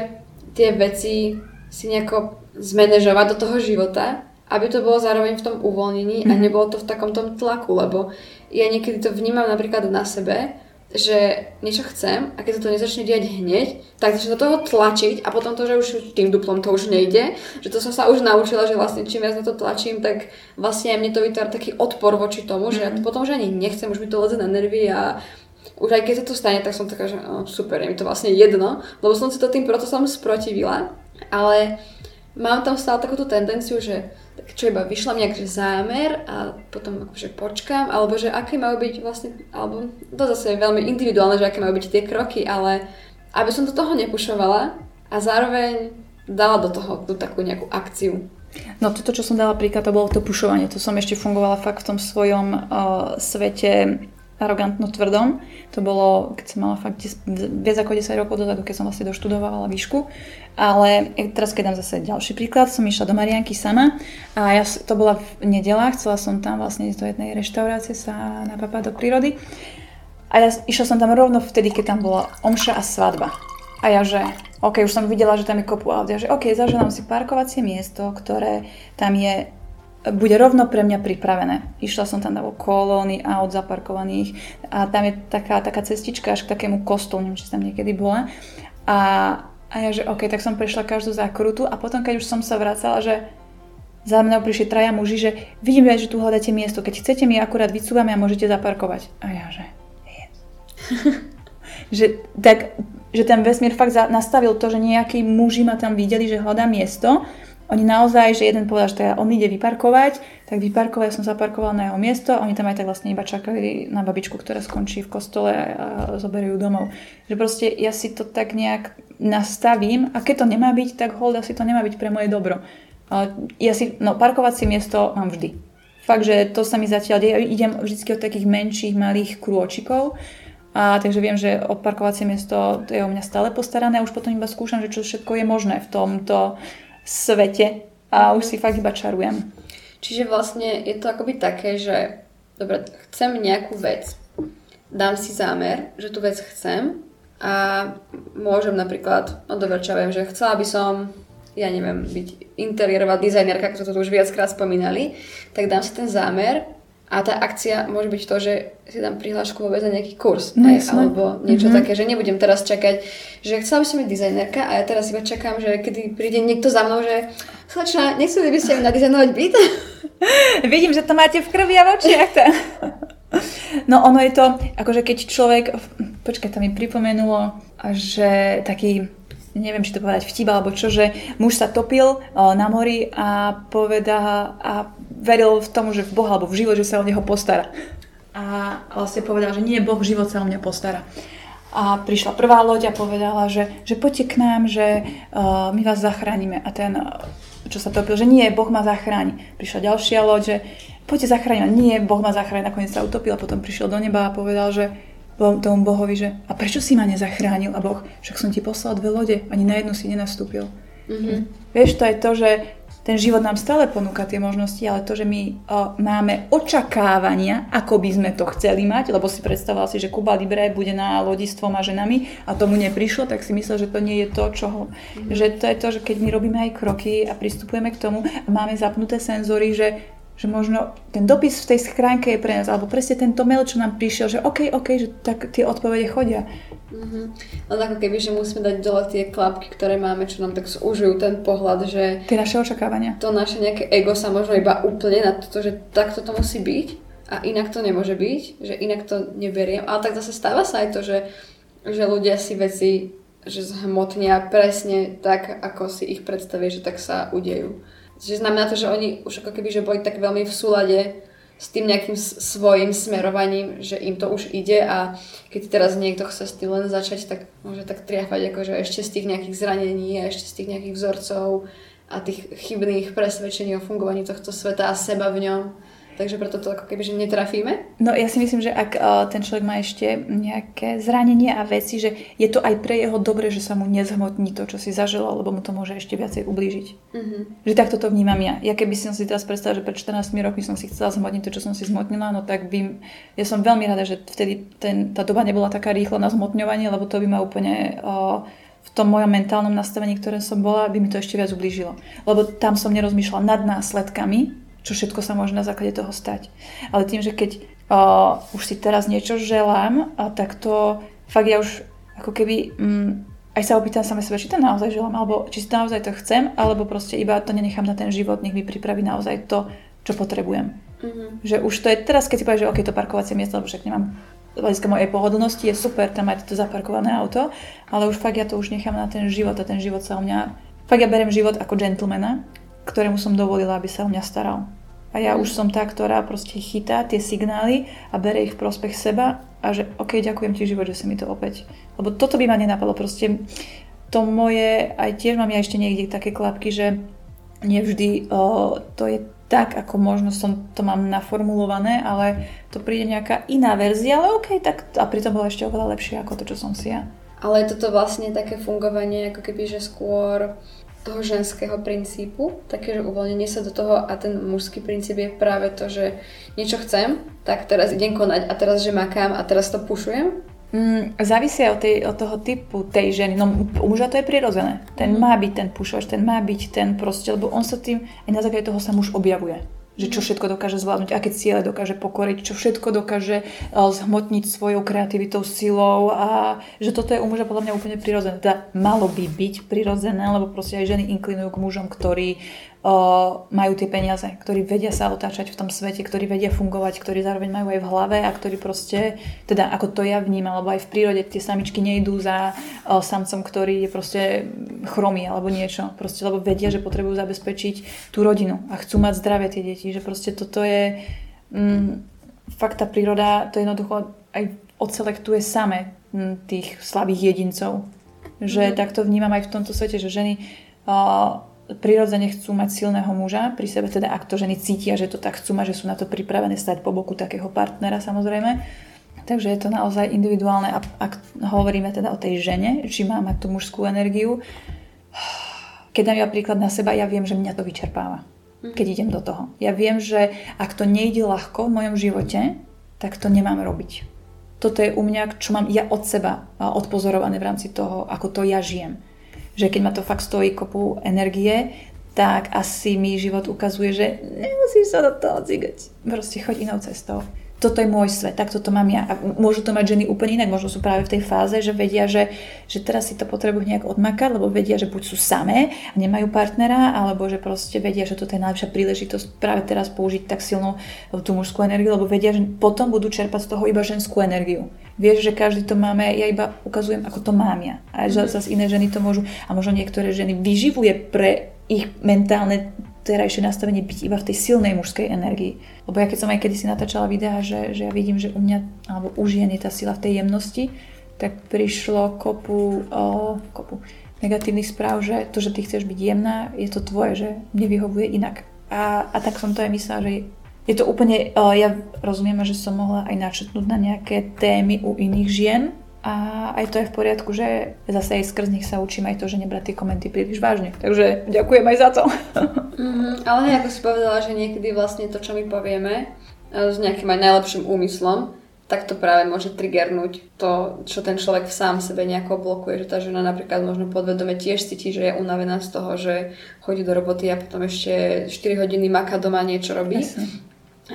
tie veci si nejako zmanéžovať do toho života, aby to bolo zároveň v tom uvoľnení mm-hmm. a mhm. nebolo to v takom tom tlaku, lebo ja niekedy to vnímam napríklad na sebe, že niečo chcem a keď sa to nezačne diať hneď, tak začne do toho tlačiť a potom to, že už tým duplom to už nejde, že to som sa už naučila, že vlastne čím viac na to tlačím, tak vlastne aj mne to vytvára taký odpor voči tomu, že mm-hmm. ja to potom už ani nechcem, už mi to leze na nervy a už aj keď sa to stane, tak som taká, že oh, super, je mi to vlastne jedno, lebo som si to tým procesom sprotivila, ale mám tam stále takúto tendenciu, že tak čo iba mi že zámer a potom akože počkám, alebo že aké majú byť vlastne, alebo to zase je veľmi individuálne, že aké majú byť tie kroky, ale aby som do toho nepušovala a zároveň dala do toho tú takú nejakú akciu. No toto, čo som dala príklad, to bolo to pušovanie. To som ešte fungovala fakt v tom svojom uh, svete arogantno tvrdom. To bolo, keď som mala fakt viac ako 10 rokov dozadu, keď som vlastne doštudovala výšku. Ale teraz keď dám zase ďalší príklad, som išla do Marianky sama a ja, to bola v nedela, chcela som tam vlastne do jednej reštaurácie sa napapať do prírody. A ja išla som tam rovno vtedy, keď tam bola omša a svadba. A ja že, OK, už som videla, že tam je kopu aut. Ja že, OK, zaženám si parkovacie miesto, ktoré tam je bude rovno pre mňa pripravené. Išla som tam do kolóny aut zaparkovaných a tam je taká, taká cestička až k takému kostolu, neviem, či tam niekedy bola. A, a ja, že OK, tak som prešla každú zákrutu a potom, keď už som sa vracala, že za mnou prišli traja muži, že vidím, že tu hľadáte miesto, keď chcete mi akurát vycúvame a môžete zaparkovať. A ja, že yes. že, tak, že ten vesmír fakt nastavil to, že nejakí muži ma tam videli, že hľadá miesto oni naozaj, že jeden povedal, že teda on ide vyparkovať, tak vyparkoval, ja som zaparkovala na jeho miesto oni tam aj tak vlastne iba čakali na babičku, ktorá skončí v kostole a zoberú ju domov. Že proste ja si to tak nejak nastavím a keď to nemá byť, tak hold, asi to nemá byť pre moje dobro. Ja si, no parkovacie miesto mám vždy. Fakt, že to sa mi zatiaľ deje. Idem vždy od takých menších, malých krôčikov. A takže viem, že odparkovacie miesto to je o mňa stále postarané a už potom iba skúšam, že čo všetko je možné v tomto svete a už si fakt iba čarujem. Čiže vlastne je to akoby také, že dobre, chcem nejakú vec, dám si zámer, že tú vec chcem a môžem napríklad, no dobre, čo viem, že chcela by som ja neviem, byť interiérová dizajnerka, ako to tu už viackrát spomínali, tak dám si ten zámer a tá akcia môže byť to, že si dám prihlášku vôbec na nejaký kurz. No, aj, alebo niečo mm-hmm. také, že nebudem teraz čakať, že chcela by som byť dizajnerka a ja teraz iba čakám, že kedy príde niekto za mnou, že slečna, nechceli by ste mi nadizajnovať byt? Vidím, že to máte v krvi a v očiach. No ono je to, akože keď človek, počkaj, to mi pripomenulo, že taký neviem, či to povedať vtip alebo čo, že muž sa topil na mori a povedá a veril v tomu, že v Boha alebo v život, že sa o neho postará. A vlastne povedal, že nie, Boh život sa o mňa postará. A prišla prvá loď a povedala, že, že poďte k nám, že uh, my vás zachránime. A ten, čo sa topil, že nie, Boh ma zachráni. Prišla ďalšia loď, že poďte zachrániť. Nie, Boh ma zachráni. Nakoniec sa utopil a potom prišiel do neba a povedal, že tomu Bohovi, že a prečo si ma nezachránil? A Boh, však som ti poslal dve lode, ani na jednu si nenastúpil. Mm-hmm. Vieš, to je to, že ten život nám stále ponúka tie možnosti, ale to, že my o, máme očakávania, ako by sme to chceli mať, lebo si predstavoval si, že Kuba Libre bude na lodi s dvoma ženami a tomu neprišlo, tak si myslel, že to nie je to, čo ho... Mm-hmm. Že to je to, že keď my robíme aj kroky a pristupujeme k tomu a máme zapnuté senzory, že že možno ten dopis v tej schránke je pre nás, alebo presne tento mail, čo nám prišiel, že OK, OK, že tak tie odpovede chodia. Mm-hmm. Len ako keby, že musíme dať dole tie klapky, ktoré máme, čo nám tak zúžujú ten pohľad, že... Tie naše očakávania. To naše nejaké ego sa možno iba úplne na to, že takto to musí byť a inak to nemôže byť, že inak to neberiem. Ale tak zase stáva sa aj to, že, že ľudia si veci že zhmotnia presne tak, ako si ich predstavia, že tak sa udejú. Čiže znamená to, že oni už ako keby že boli tak veľmi v súlade s tým nejakým svojim smerovaním, že im to už ide a keď teraz niekto chce s tým len začať, tak môže tak triafať akože ešte z tých nejakých zranení a ešte z tých nejakých vzorcov a tých chybných presvedčení o fungovaní tohto sveta a seba v ňom takže preto to ako keby, že netrafíme? No ja si myslím, že ak uh, ten človek má ešte nejaké zranenie a veci, že je to aj pre jeho dobre, že sa mu nezhmotní to, čo si zažila, lebo mu to môže ešte viacej ublížiť. Uh-huh. Že takto to vnímam ja. Ja keby som si teraz predstavila, že pred 14 rokmi som si chcela zhmotniť to, čo som si zhmotnila, no tak by... Ja som veľmi rada, že vtedy ten, tá doba nebola taká rýchla na zhmotňovanie, lebo to by ma úplne... Uh, v tom mojom mentálnom nastavení, ktoré som bola, by mi to ešte viac ublížilo. Lebo tam som nerozmýšľala nad následkami, čo všetko sa môže na základe toho stať. Ale tým, že keď uh, už si teraz niečo želám, a tak to fakt ja už ako keby um, aj sa opýtam sama seba, či to naozaj želám, alebo či si to naozaj to chcem, alebo proste iba to nenechám na ten život, nech mi pripraví naozaj to, čo potrebujem. Mm-hmm. Že už to je teraz, keď si povieš, že OK, to parkovacie miesto, lebo však nemám hľadiska mojej pohodlnosti, je super tam mať to zaparkované auto, ale už fakt ja to už nechám na ten život a ten život sa o mňa... Fakt ja berem život ako gentlemana, ktorému som dovolila, aby sa o mňa staral. A ja už som tá, ktorá proste chytá tie signály a bere ich v prospech seba a že OK, ďakujem ti život, že si mi to opäť. Lebo toto by ma nenapadlo. Proste to moje, aj tiež mám ja ešte niekde také klapky, že nevždy o, to je tak, ako možno som to mám naformulované, ale to príde nejaká iná verzia, ale OK, tak a pritom bolo ešte oveľa lepšie ako to, čo som si ja. Ale je toto vlastne také fungovanie, ako keby, že skôr toho ženského princípu, také, že uvoľnenie sa do toho a ten mužský princíp je práve to, že niečo chcem, tak teraz idem konať a teraz, že makám a teraz to pušujem. Mm, závisí od, tej, od toho typu tej ženy. No u muža to je prirodzené. Ten mm. má byť ten pušovač, ten má byť ten proste, lebo on sa tým, aj na základe toho sa muž objavuje že čo všetko dokáže zvládnuť, aké ciele dokáže pokoriť, čo všetko dokáže eh, zhmotniť svojou kreativitou, silou a že toto je u muža podľa mňa úplne prirodzené. Teda malo by byť prirodzené, lebo proste aj ženy inklinujú k mužom, ktorí majú tie peniaze, ktorí vedia sa otáčať v tom svete, ktorí vedia fungovať, ktorí zároveň majú aj v hlave a ktorí proste, teda ako to ja vnímam, lebo aj v prírode tie samičky nejdú za samcom, ktorý je proste chromy alebo niečo. Proste, lebo vedia, že potrebujú zabezpečiť tú rodinu a chcú mať zdravé tie deti. Že proste toto je... Mm, fakt tá príroda to jednoducho aj odselektuje same mm, tých slabých jedincov. Že mm. takto vnímam aj v tomto svete, že ženy uh, prirodzene chcú mať silného muža pri sebe, teda ak to ženy cítia, že to tak chcú mať, že sú na to pripravené stať po boku takého partnera samozrejme. Takže je to naozaj individuálne a ak hovoríme teda o tej žene, či má mať tú mužskú energiu, keď dám ja príklad na seba, ja viem, že mňa to vyčerpáva, mhm. keď idem do toho. Ja viem, že ak to nejde ľahko v mojom živote, tak to nemám robiť. Toto je u mňa, čo mám ja od seba odpozorované v rámci toho, ako to ja žijem že keď ma to fakt stojí kopu energie, tak asi mi život ukazuje, že nemusíš sa do toho cigať. Proste choď inou cestou. Toto je môj svet, tak toto mám ja. A môžu to mať ženy úplne inak, možno sú práve v tej fáze, že vedia, že, že teraz si to potrebujú nejak odmakať, lebo vedia, že buď sú samé a nemajú partnera, alebo že proste vedia, že toto je najlepšia príležitosť práve teraz použiť tak silno tú mužskú energiu, lebo vedia, že potom budú čerpať z toho iba ženskú energiu vieš, že každý to máme, ja iba ukazujem, ako to mám ja. A mm-hmm. zase iné ženy to môžu, a možno niektoré ženy vyživuje pre ich mentálne terajšie nastavenie byť iba v tej silnej mužskej energii. Lebo ja keď som aj kedysi natáčala videa, že, že ja vidím, že u mňa, alebo u žien je tá sila v tej jemnosti, tak prišlo kopu, o, kopu negatívnych správ, že to, že ty chceš byť jemná, je to tvoje, že mne vyhovuje inak. A, a tak som to aj myslela, že je to úplne, ja rozumiem, že som mohla aj načetnúť na nejaké témy u iných žien, a aj to je v poriadku, že zase aj skrz nich sa učím aj to, že nebrať tie komenty príliš vážne. Takže ďakujem aj za to. Mm-hmm, ale ako si povedala, že niekedy vlastne to, čo my povieme, s nejakým aj najlepším úmyslom, tak to práve môže triggernúť to, čo ten človek sám sebe nejako blokuje, že tá žena napríklad možno podvedome tiež cíti, že je unavená z toho, že chodí do roboty a potom ešte 4 hodiny maká doma niečo robí. Jasne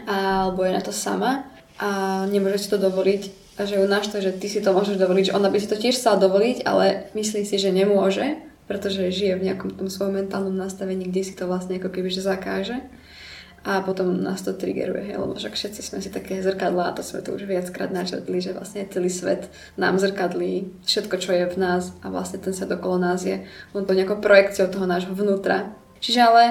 alebo je na to sama a nemôže si to dovoliť a že ju naštve, že ty si to môžeš dovoliť, že ona by si to tiež chcela dovoliť, ale myslí si, že nemôže, pretože žije v nejakom tom svojom mentálnom nastavení, kde si to vlastne ako keby že zakáže a potom nás to triggeruje, hej, lebo však všetci sme si také zrkadlá a to sme to už viackrát načrtli, že vlastne celý svet nám zrkadlí všetko, čo je v nás a vlastne ten svet okolo nás je len to nejakou projekciou toho nášho vnútra. Čiže ale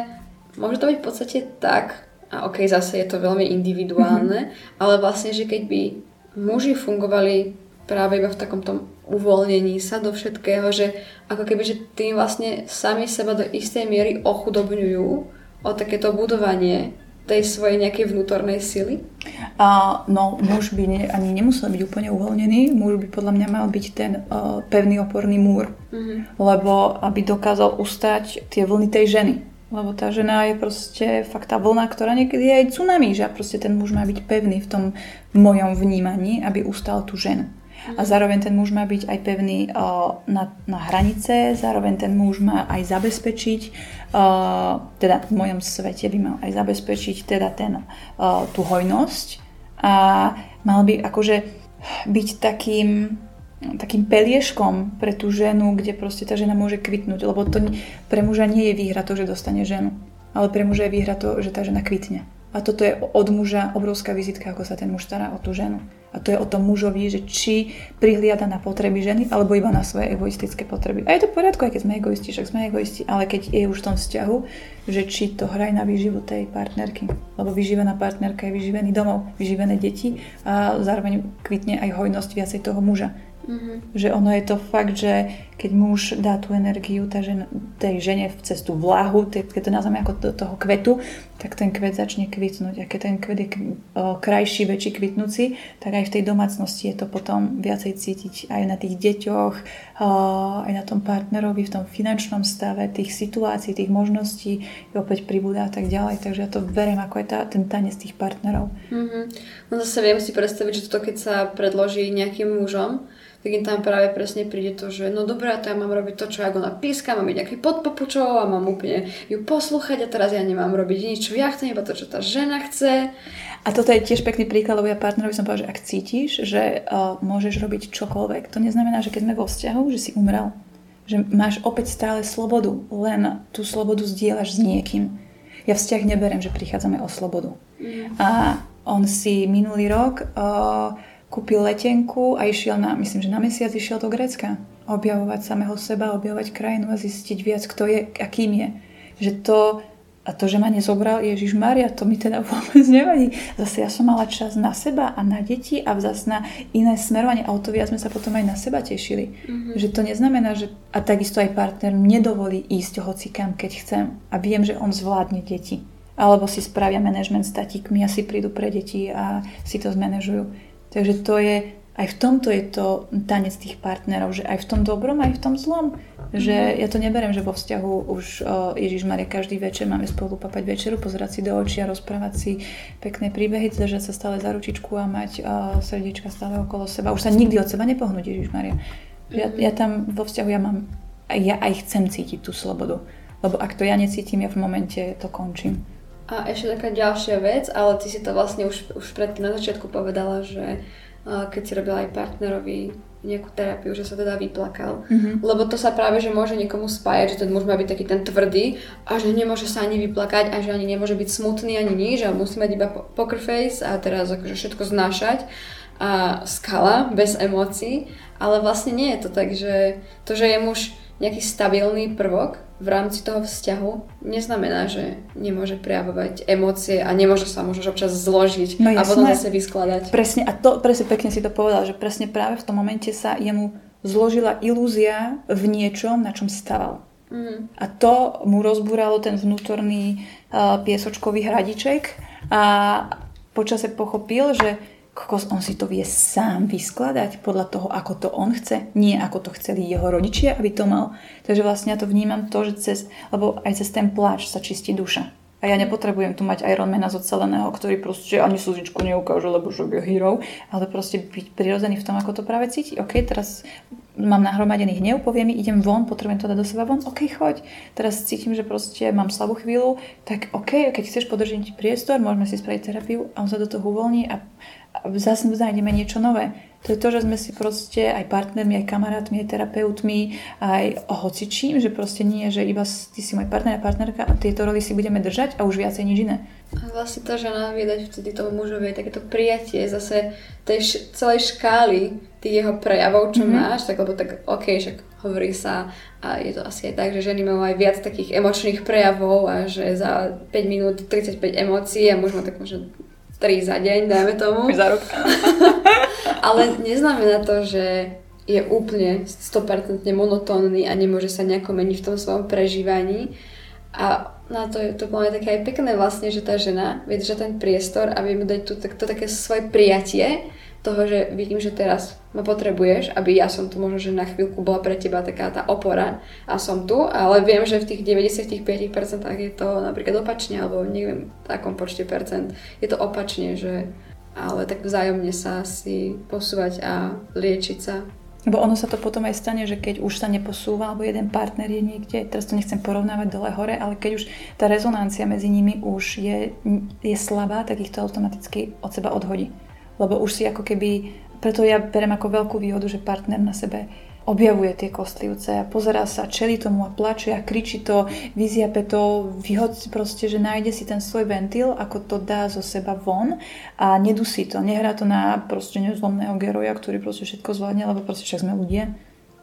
môže to byť v podstate tak, a ok, zase je to veľmi individuálne, mm-hmm. ale vlastne, že keď by muži fungovali práve iba v takom tom uvoľnení sa do všetkého, že ako keby, že tým vlastne sami seba do istej miery ochudobňujú o takéto budovanie tej svojej nejakej vnútornej sily? A, no, muž by ne, ani nemusel byť úplne uvoľnený, muž by podľa mňa mal byť ten uh, pevný oporný múr, mm-hmm. lebo aby dokázal ustať tie vlny tej ženy. Lebo tá žena je proste fakt tá vlna, ktorá niekedy je aj tsunami, že proste ten muž má byť pevný v tom mojom vnímaní, aby ustal tú ženu. A zároveň ten muž má byť aj pevný uh, na, na hranice, zároveň ten muž má aj zabezpečiť, uh, teda v mojom svete by mal aj zabezpečiť teda ten, uh, tú hojnosť a mal by akože byť takým takým pelieškom pre tú ženu, kde proste tá žena môže kvitnúť, lebo to pre muža nie je výhra to, že dostane ženu, ale pre muža je výhra to, že tá žena kvitne. A toto je od muža obrovská vizitka, ako sa ten muž stará o tú ženu. A to je o tom mužovi, že či prihliada na potreby ženy, alebo iba na svoje egoistické potreby. A je to v poriadku, aj keď sme egoisti, však sme egoisti, ale keď je už v tom vzťahu, že či to hraj na výživu tej partnerky. Lebo vyživená partnerka je vyživený domov, vyživené deti a zároveň kvitne aj hojnosť viacej toho muža. Mm-hmm. Že ono je to fakt, že keď muž dá tú energiu tá žen, tej žene cez tú vlahu, keď to nazveme ako do toho kvetu, tak ten kvet začne kvitnúť. A keď ten kvet je krajší, väčší kvitnúci, tak aj v tej domácnosti je to potom viacej cítiť aj na tých deťoch, aj na tom partnerovi, v tom finančnom stave, tých situácií, tých možností opäť pribúda a tak ďalej. Takže ja to beriem ako aj tá, ten tanec tých partnerov. Mm-hmm. No zase viem si predstaviť, že to keď sa predloží nejakým mužom, tak im tam práve presne príde to, že no dobré, to ja mám robiť to, čo ako ona píska, mám byť nejaký podpapučov a mám úplne ju poslúchať a teraz ja nemám robiť nič, čo ja chcem, iba to, čo tá žena chce. A toto je tiež pekný príklad, lebo ja partnerovi som povedal, že ak cítiš, že uh, môžeš robiť čokoľvek, to neznamená, že keď sme vo vzťahu, že si umrel. Že máš opäť stále slobodu, len tú slobodu zdieľaš s niekým. Ja vzťah neberem, že prichádzame o slobodu. Mm. A on si minulý rok uh, kúpil letenku a išiel na, myslím, že na mesiac išiel do Grécka. objavovať samého seba, objavovať krajinu a zistiť viac, kto je, akým je. Že to, a to, že ma nezobral Ježiš Maria, to mi teda vôbec nevadí. Zase ja som mala čas na seba a na deti a zase na iné smerovanie. A o to viac sme sa potom aj na seba tešili. Mm-hmm. Že to neznamená, že a takisto aj partner nedovolí ísť hocikam, keď chcem. A viem, že on zvládne deti. Alebo si spravia manažment s tatíkmi a si prídu pre deti a si to zmanéžujú. Takže to je aj v tomto je to tanec tých partnerov, že aj v tom dobrom, aj v tom zlom. Že mm-hmm. ja to neberiem, že vo vzťahu už Ježiš Maria každý večer máme spolu papať večeru, pozerať si do očí a rozprávať si pekné príbehy, držať sa stále za ručičku a mať uh, srdiečka stále okolo seba. Už sa nikdy od seba nepohnúť Ježiš Maria. Ja, ja tam vo vzťahu ja mám, ja aj chcem cítiť tú slobodu. Lebo ak to ja necítim, ja v momente to končím. A ešte taká ďalšia vec, ale ty si to vlastne už, už predtým na začiatku povedala, že keď si robila aj partnerovi nejakú terapiu, že sa teda vyplakal. Mm-hmm. Lebo to sa práve, že môže niekomu spájať, že ten muž má byť taký ten tvrdý a že nemôže sa ani vyplakať a že ani nemôže byť smutný ani nič a musí mať iba poker face a teraz akože všetko znášať a skala bez emócií. Ale vlastne nie je to tak, že to, že je muž nejaký stabilný prvok v rámci toho vzťahu, neznamená, že nemôže prejavovať emócie a nemôže sa možno občas zložiť no, a potom zase vyskladať. Presne, a to presne pekne si to povedal, že presne práve v tom momente sa jemu zložila ilúzia v niečom, na čom staval. Mm. A to mu rozbúralo ten vnútorný uh, piesočkový hradiček a počase pochopil, že kokos, on si to vie sám vyskladať podľa toho, ako to on chce, nie ako to chceli jeho rodičia, aby to mal. Takže vlastne ja to vnímam to, že cez, lebo aj cez ten pláč sa čistí duša. A ja nepotrebujem tu mať Ironmana zoceleného, ktorý proste ani slzičku neukáže, lebo že je hero, ale proste byť prirodzený v tom, ako to práve cíti. OK, teraz mám nahromadený hnev, povie mi, idem von, potrebujem to dať do seba von, OK, choď. Teraz cítim, že proste mám slabú chvíľu, tak OK, keď chceš podržiť priestor, môžeme si spraviť terapiu a on sa do toho uvoľní a zase nájdeme niečo nové. To je to, že sme si proste aj partnermi, aj kamarátmi, aj terapeutmi, aj hocičím, že proste nie, že iba ty si môj partner a partnerka a tieto roli si budeme držať a už viacej nič iné. A vlastne tá žena vie dať vtedy tomu mužovi takéto prijatie zase tej š- celej škály tých jeho prejavov, čo mm-hmm. máš, tak lebo tak OK, však hovorí sa a je to asi aj tak, že ženy majú aj viac takých emočných prejavov a že za 5 minút 35 emócií a muž má tak možno 3 za deň, dajme tomu. Za rok. Ale neznamená to, že je úplne 100% monotónny a nemôže sa nejako meniť v tom svojom prežívaní. A na to je to plne také aj pekné vlastne, že tá žena vie držať ten priestor a vie mu dať to, to také svoje prijatie toho, že vidím, že teraz ma potrebuješ, aby ja som tu možno, že na chvíľku bola pre teba taká tá opora a som tu, ale viem, že v tých 95% je to napríklad opačne, alebo neviem v takom počte percent, je to opačne, že ale tak vzájomne sa si posúvať a liečiť sa. Lebo ono sa to potom aj stane, že keď už sa neposúva, alebo jeden partner je niekde, teraz to nechcem porovnávať dole hore, ale keď už tá rezonancia medzi nimi už je, je slabá, tak ich to automaticky od seba odhodí lebo už si ako keby, preto ja berem ako veľkú výhodu, že partner na sebe objavuje tie kostlivce a pozerá sa, čeli tomu a plače a kričí to, vyziape to, vyhod proste, že nájde si ten svoj ventil, ako to dá zo seba von a nedusí to, nehrá to na proste nezlomného geroja, ktorý proste všetko zvládne, lebo proste však sme ľudia.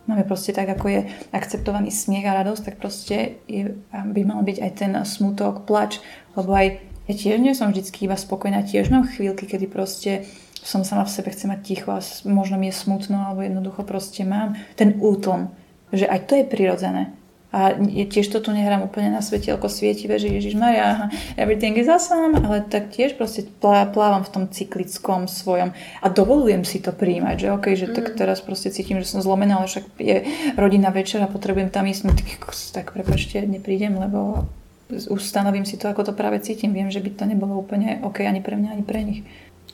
Máme proste tak, ako je akceptovaný smiech a radosť, tak proste je, by mal byť aj ten smutok, plač, lebo aj ja tiež nie som vždy iba spokojná, tiež mám chvíľky, kedy proste som sama v sebe, chcem mať ticho a možno mi je smutno, alebo jednoducho proste mám ten útlm, že aj to je prirodzené. A tiež to tu nehrám úplne na svetielko svietivé, že Ježiš Maria, everything is awesome, ale tak tiež proste plávam v tom cyklickom svojom a dovolujem si to príjmať, že OK, že mm. tak teraz proste cítim, že som zlomená, ale však je rodina večer a potrebujem tam ísť, no tak, tak prepačte, neprídem, lebo už stanovím si to, ako to práve cítim. Viem, že by to nebolo úplne OK ani pre mňa, ani pre nich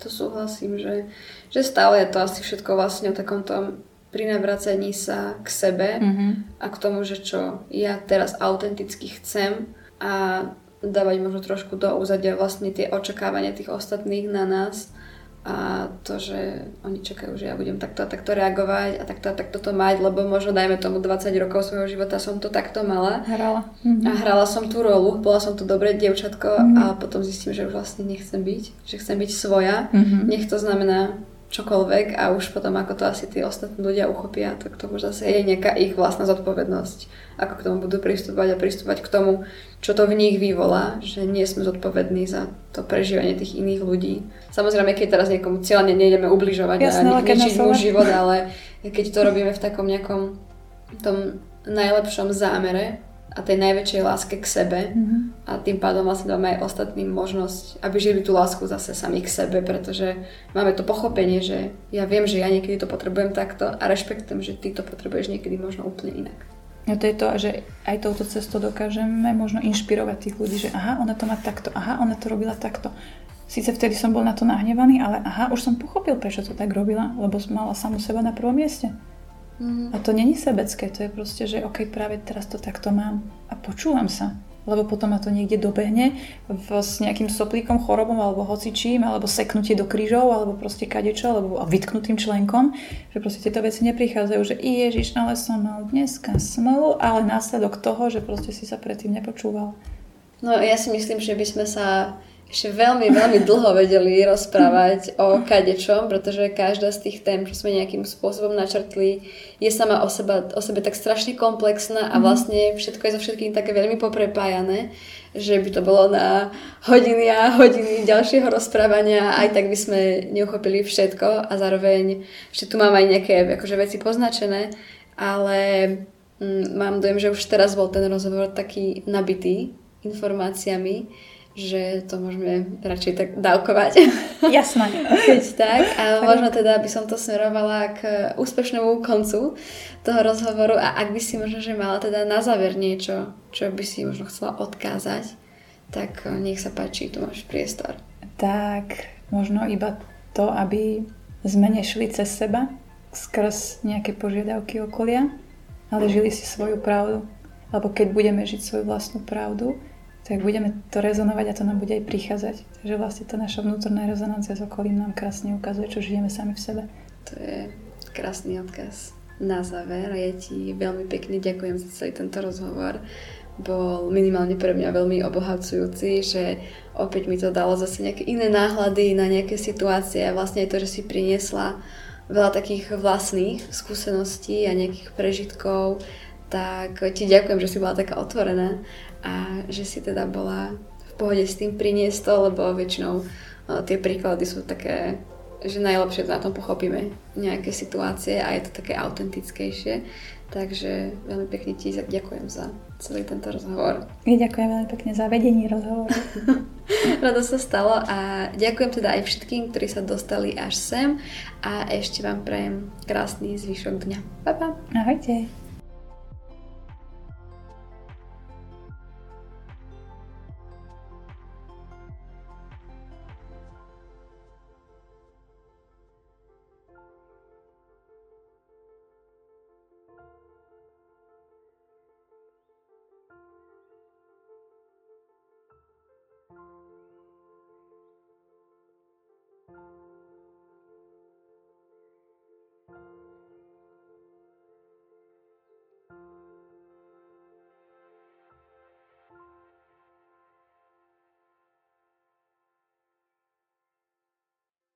to súhlasím, že, že stále je to asi všetko vlastne o takom tom prinavracení sa k sebe mm-hmm. a k tomu, že čo ja teraz autenticky chcem a dávať možno trošku do úzadia vlastne tie očakávania tých ostatných na nás a to, že oni čakajú, že ja budem takto a takto reagovať a takto a takto to mať, lebo možno dajme tomu 20 rokov svojho života som to takto mala. Hrala. Mm-hmm. A hrala som tú rolu, bola som tu dobré dievčatko mm-hmm. a potom zistím, že už vlastne nechcem byť, že chcem byť svoja. Mm-hmm. Nech to znamená čokoľvek a už potom ako to asi tí ostatní ľudia uchopia, tak to už zase je nejaká ich vlastná zodpovednosť, ako k tomu budú pristúpať a pristúpať k tomu, čo to v nich vyvolá, že nie sme zodpovední za to prežívanie tých iných ľudí. Samozrejme, keď teraz niekomu cieľne nejdeme ubližovať Jasné, a ničiť mu život, ale keď to robíme v takom nejakom tom najlepšom zámere, a tej najväčšej láske k sebe mm-hmm. a tým pádom vlastne dáme aj ostatným možnosť, aby žili tú lásku zase sami k sebe, pretože máme to pochopenie, že ja viem, že ja niekedy to potrebujem takto a rešpektujem, že ty to potrebuješ niekedy možno úplne inak. No to je to, že aj touto cestou dokážeme možno inšpirovať tých ľudí, že aha, ona to má takto, aha, ona to robila takto. Sice vtedy som bol na to nahnevaný, ale aha, už som pochopil, prečo to tak robila, lebo mala samu seba na prvom mieste. Mm. A to není sebecké, to je proste, že ok, práve teraz to takto mám a počúvam sa. Lebo potom ma to niekde dobehne v, s nejakým soplíkom, chorobom alebo hocičím, alebo seknutie do krížov, alebo proste kadečo, alebo vytknutým členkom, že proste tieto veci neprichádzajú, že ježiš, ale som mal dneska smolu, ale následok toho, že proste si sa predtým nepočúval. No ja si myslím, že by sme sa ešte veľmi, veľmi dlho vedeli rozprávať o kadečom, pretože každá z tých tém, čo sme nejakým spôsobom načrtli, je sama o, seba, o sebe tak strašne komplexná a mhm. vlastne všetko je so všetkým také veľmi poprepájané, že by to bolo na hodiny a hodiny ďalšieho rozprávania, aj tak by sme neuchopili všetko a zároveň ešte tu mám aj nejaké akože, veci poznačené, ale mm, mám dojem, že už teraz bol ten rozhovor taký nabitý informáciami, že to môžeme radšej tak dávkovať. Jasné. Keď tak. A možno teda by som to smerovala k úspešnému koncu toho rozhovoru a ak by si možno, že mala teda na záver niečo, čo by si možno chcela odkázať, tak nech sa páči, tu máš priestor. Tak možno iba to, aby sme nešli cez seba skrz nejaké požiadavky okolia, ale žili si svoju pravdu. Lebo keď budeme žiť svoju vlastnú pravdu, tak budeme to rezonovať a to nám bude aj prichádzať. Takže vlastne tá naša vnútorná rezonancia s okolím nám krásne ukazuje, čo žijeme sami v sebe. To je krásny odkaz na záver ja ti veľmi pekne ďakujem za celý tento rozhovor. Bol minimálne pre mňa veľmi obohacujúci, že opäť mi to dalo zase nejaké iné náhľady na nejaké situácie a vlastne aj to, že si priniesla veľa takých vlastných skúseností a nejakých prežitkov, tak ti ďakujem, že si bola taká otvorená a že si teda bola v pohode s tým priniesť to, lebo väčšinou uh, tie príklady sú také, že najlepšie na tom pochopíme nejaké situácie a je to také autentickejšie. Takže veľmi pekne ti ďakujem za celý tento rozhovor. Ja ďakujem veľmi pekne za vedenie rozhovoru. Rado sa stalo a ďakujem teda aj všetkým, ktorí sa dostali až sem a ešte vám prajem krásny zvyšok dňa. Pa, pa. Ahojte.